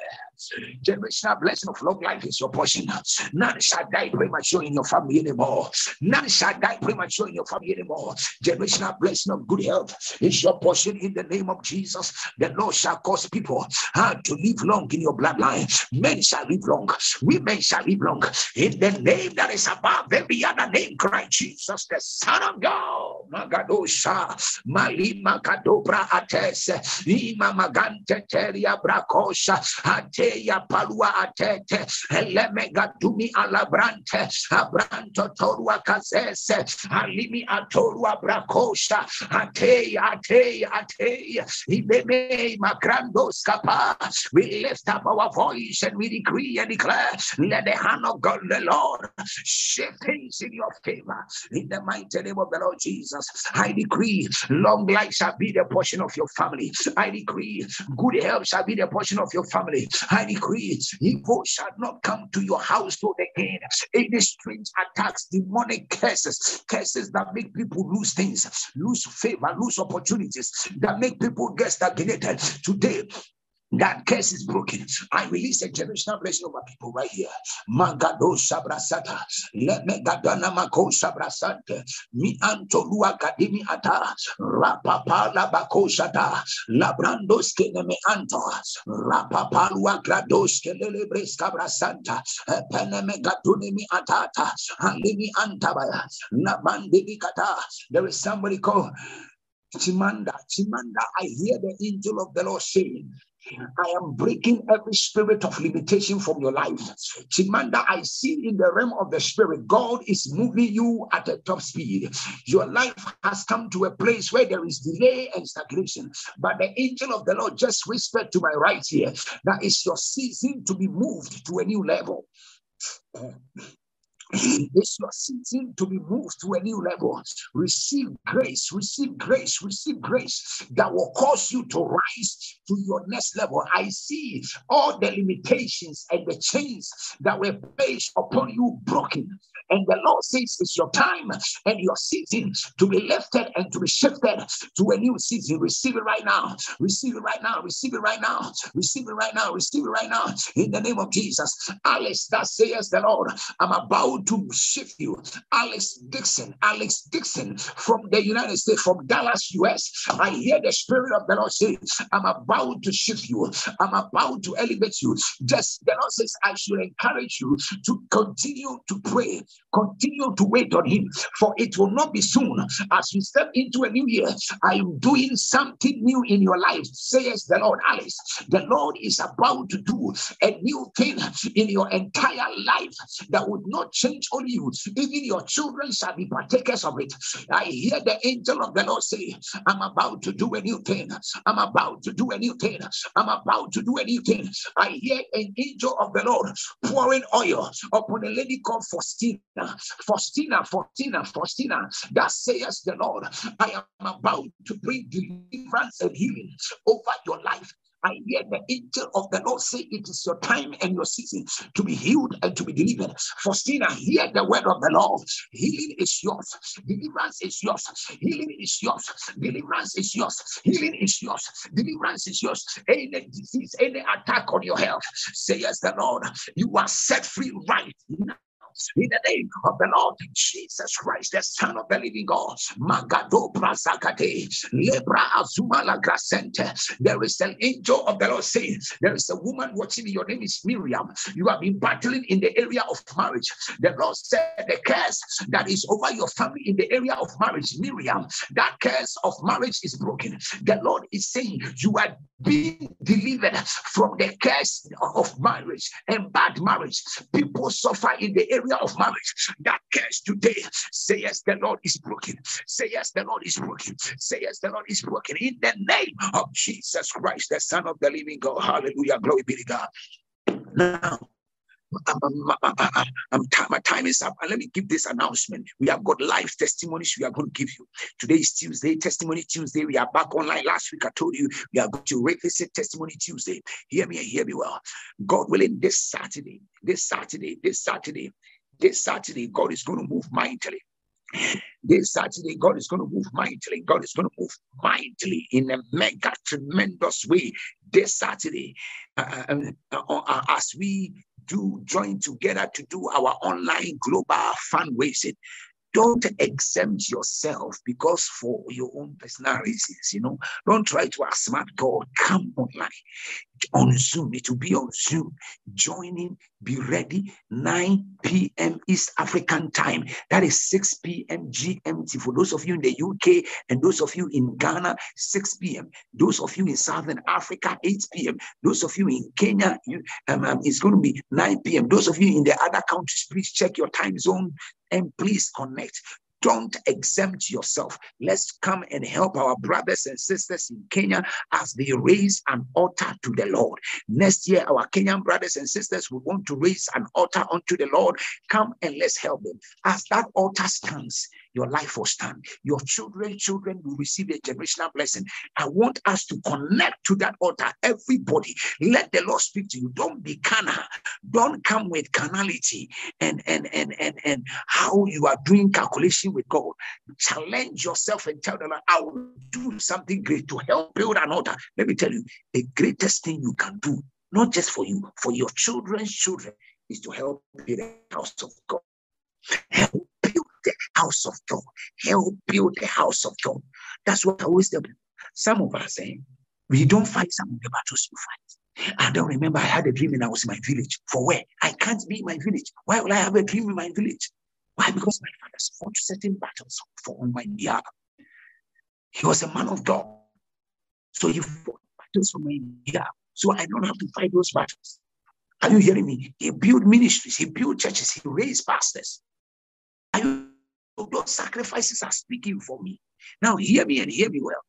generational blessing of long life is your portion. None shall die premature in your family anymore. None shall die premature in your family anymore. Generational blessing of good health is your portion in the name of Jesus. The Lord shall cause people uh, to live long in your bloodline. Men shall live long. Women shall live long. In the name that is above every other name, Christ Jesus, the Son of God. Magadosha, Malima Kadobra Ates, Ima Magante Materia Bracosha, Ateya Palua Atete, Elemega Dumi Alabrante, Abranto Torua Alimi Atorua Bracosha, Ateya, Ateya, Ateya, Ibeme Macrando Scapa. We lift up our voice and we decree and declare, let the hand of God, the Lord, shift things in your favor. In the mighty name of the Lord Jesus, I decree long life shall be the portion of your family. I decree good health shall be the portion of your family. I decree evil shall not come to your household again. Any strange attacks, demonic curses, curses that make people lose things, lose favor, lose opportunities, that make people get stagnated. Today, that curse is broken. I release a generational blessing over people right here. Magado sabrasata. Let me gadana mako sabrasante. Mi antolua kadimi ata. Rapapa la bako shata. Labrandos kene me anto. Rapapa lua grados kelele bres cabrasanta. Pene me gaduni mi atata. Alimi antabaya. Nabandi kata. There is somebody called Chimanda. Chimanda, I hear the angel of the Lord saying, I am breaking every spirit of limitation from your life. Chimanda, I see in the realm of the spirit, God is moving you at a top speed. Your life has come to a place where there is delay and stagnation. But the angel of the Lord just whispered to my right ear that it's your season to be moved to a new level. It's your season to be moved to a new level. Receive grace, receive grace, receive grace that will cause you to rise to your next level. I see all the limitations and the chains that were placed upon you broken. And the Lord says it's your time and your season to be lifted and to be shifted to a new season. Receive it right now. Receive it right now. Receive it right now. Receive it right now. Receive it right now. In the name of Jesus. Alice, that says the Lord, I'm about to shift you. Alex Dixon, Alex Dixon from the United States, from Dallas, US. I hear the Spirit of the Lord say, I'm about to shift you. I'm about to elevate you. Just the Lord says, I should encourage you to continue to pray Continue to wait on Him, for it will not be soon. As we step into a new year, I am doing something new in your life, says the Lord. Alice, the Lord is about to do a new thing in your entire life that would not change only you, even your children shall be partakers of it. I hear the angel of the Lord say, I'm about to do a new thing. I'm about to do a new thing. I'm about to do a new thing. I hear an angel of the Lord pouring oil upon a lady called Faustina. Faustina, Faustina, Faustina, that says the Lord, I am about to bring deliverance and healing over your life. I hear the angel of the Lord say it is your time and your season to be healed and to be delivered. For Faustina, hear the word of the Lord. Healing is yours. Deliverance is yours. Healing is yours. Deliverance is yours. Healing is yours. Deliverance is yours. Any disease, any attack on your health, says the Lord, you are set free right now in the name of the Lord Jesus Christ, the Son of the Living God. Magado Brazagade, Lebra Azumala Grasente. There is an angel of the Lord saying, There is a woman watching, your name is Miriam. You have been battling in the area of marriage. The Lord said, The curse that is over your family in the area of marriage, Miriam, that curse of marriage is broken. The Lord is saying, You are being delivered from the curse of marriage and bad marriage. People suffer in the area of marriage. That curse today, say yes, the Lord is broken. Say yes, the Lord is broken. Say yes, the Lord is broken. In the name of Jesus Christ, the Son of the living God. Hallelujah. Glory be to God. Now, I'm, my time is up. And let me give this announcement. We have got live testimonies we are going to give you. Today is Tuesday, Testimony Tuesday. We are back online. Last week I told you we are going to revisit Testimony Tuesday. Hear me and hear me well. God willing, this Saturday, this Saturday, this Saturday, this Saturday, God is going to move mightily. This Saturday, God is going to move mightily. God is going to move mightily in a mega, tremendous way. This Saturday, uh, uh, uh, uh as we do join together to do our online global fundraising, don't exempt yourself because for your own personal reasons, you know, don't try to outsmart God. Come online. On Zoom. It will be on Zoom. Joining, be ready. 9 p.m. East African time. That is 6 p.m. GMT. For those of you in the UK and those of you in Ghana, 6 p.m. Those of you in Southern Africa, 8 p.m. Those of you in Kenya, you, um, um, it's going to be 9 p.m. Those of you in the other countries, please check your time zone and please connect. Don't exempt yourself. Let's come and help our brothers and sisters in Kenya as they raise an altar to the Lord. Next year, our Kenyan brothers and sisters will want to raise an altar unto the Lord. Come and let's help them. As that altar stands, your life will stand. Your children, children will receive a generational blessing. I want us to connect to that altar. Everybody, let the Lord speak to you. Don't be carnal. Don't come with carnality and and and and and how you are doing calculation with God. Challenge yourself and tell the Lord, I will do something great to help build an altar. Let me tell you, the greatest thing you can do, not just for you, for your children's children, is to help build the house of God. Help the house of God. Help build the house of God. That's what I always tell. Some of us, eh, we don't fight some of the battles you fight. I don't remember I had a dream and I was in my village. For where? I can't be in my village. Why will I have a dream in my village? Why? Because my father fought certain battles for my behalf. He was a man of God. So he fought battles for my behalf. So I don't have to fight those battles. Are you hearing me? He built ministries, he built churches, he raised pastors. Are you Oh, those sacrifices are speaking for me. Now, hear me and hear me well.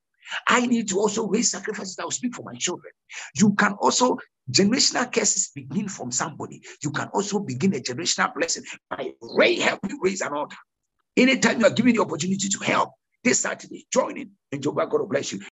I need to also raise sacrifices that will speak for my children. You can also, generational curses begin from somebody. You can also begin a generational blessing by ray helping raise an altar. Anytime you are given the opportunity to help, this Saturday, join in, and Jehovah God will bless you.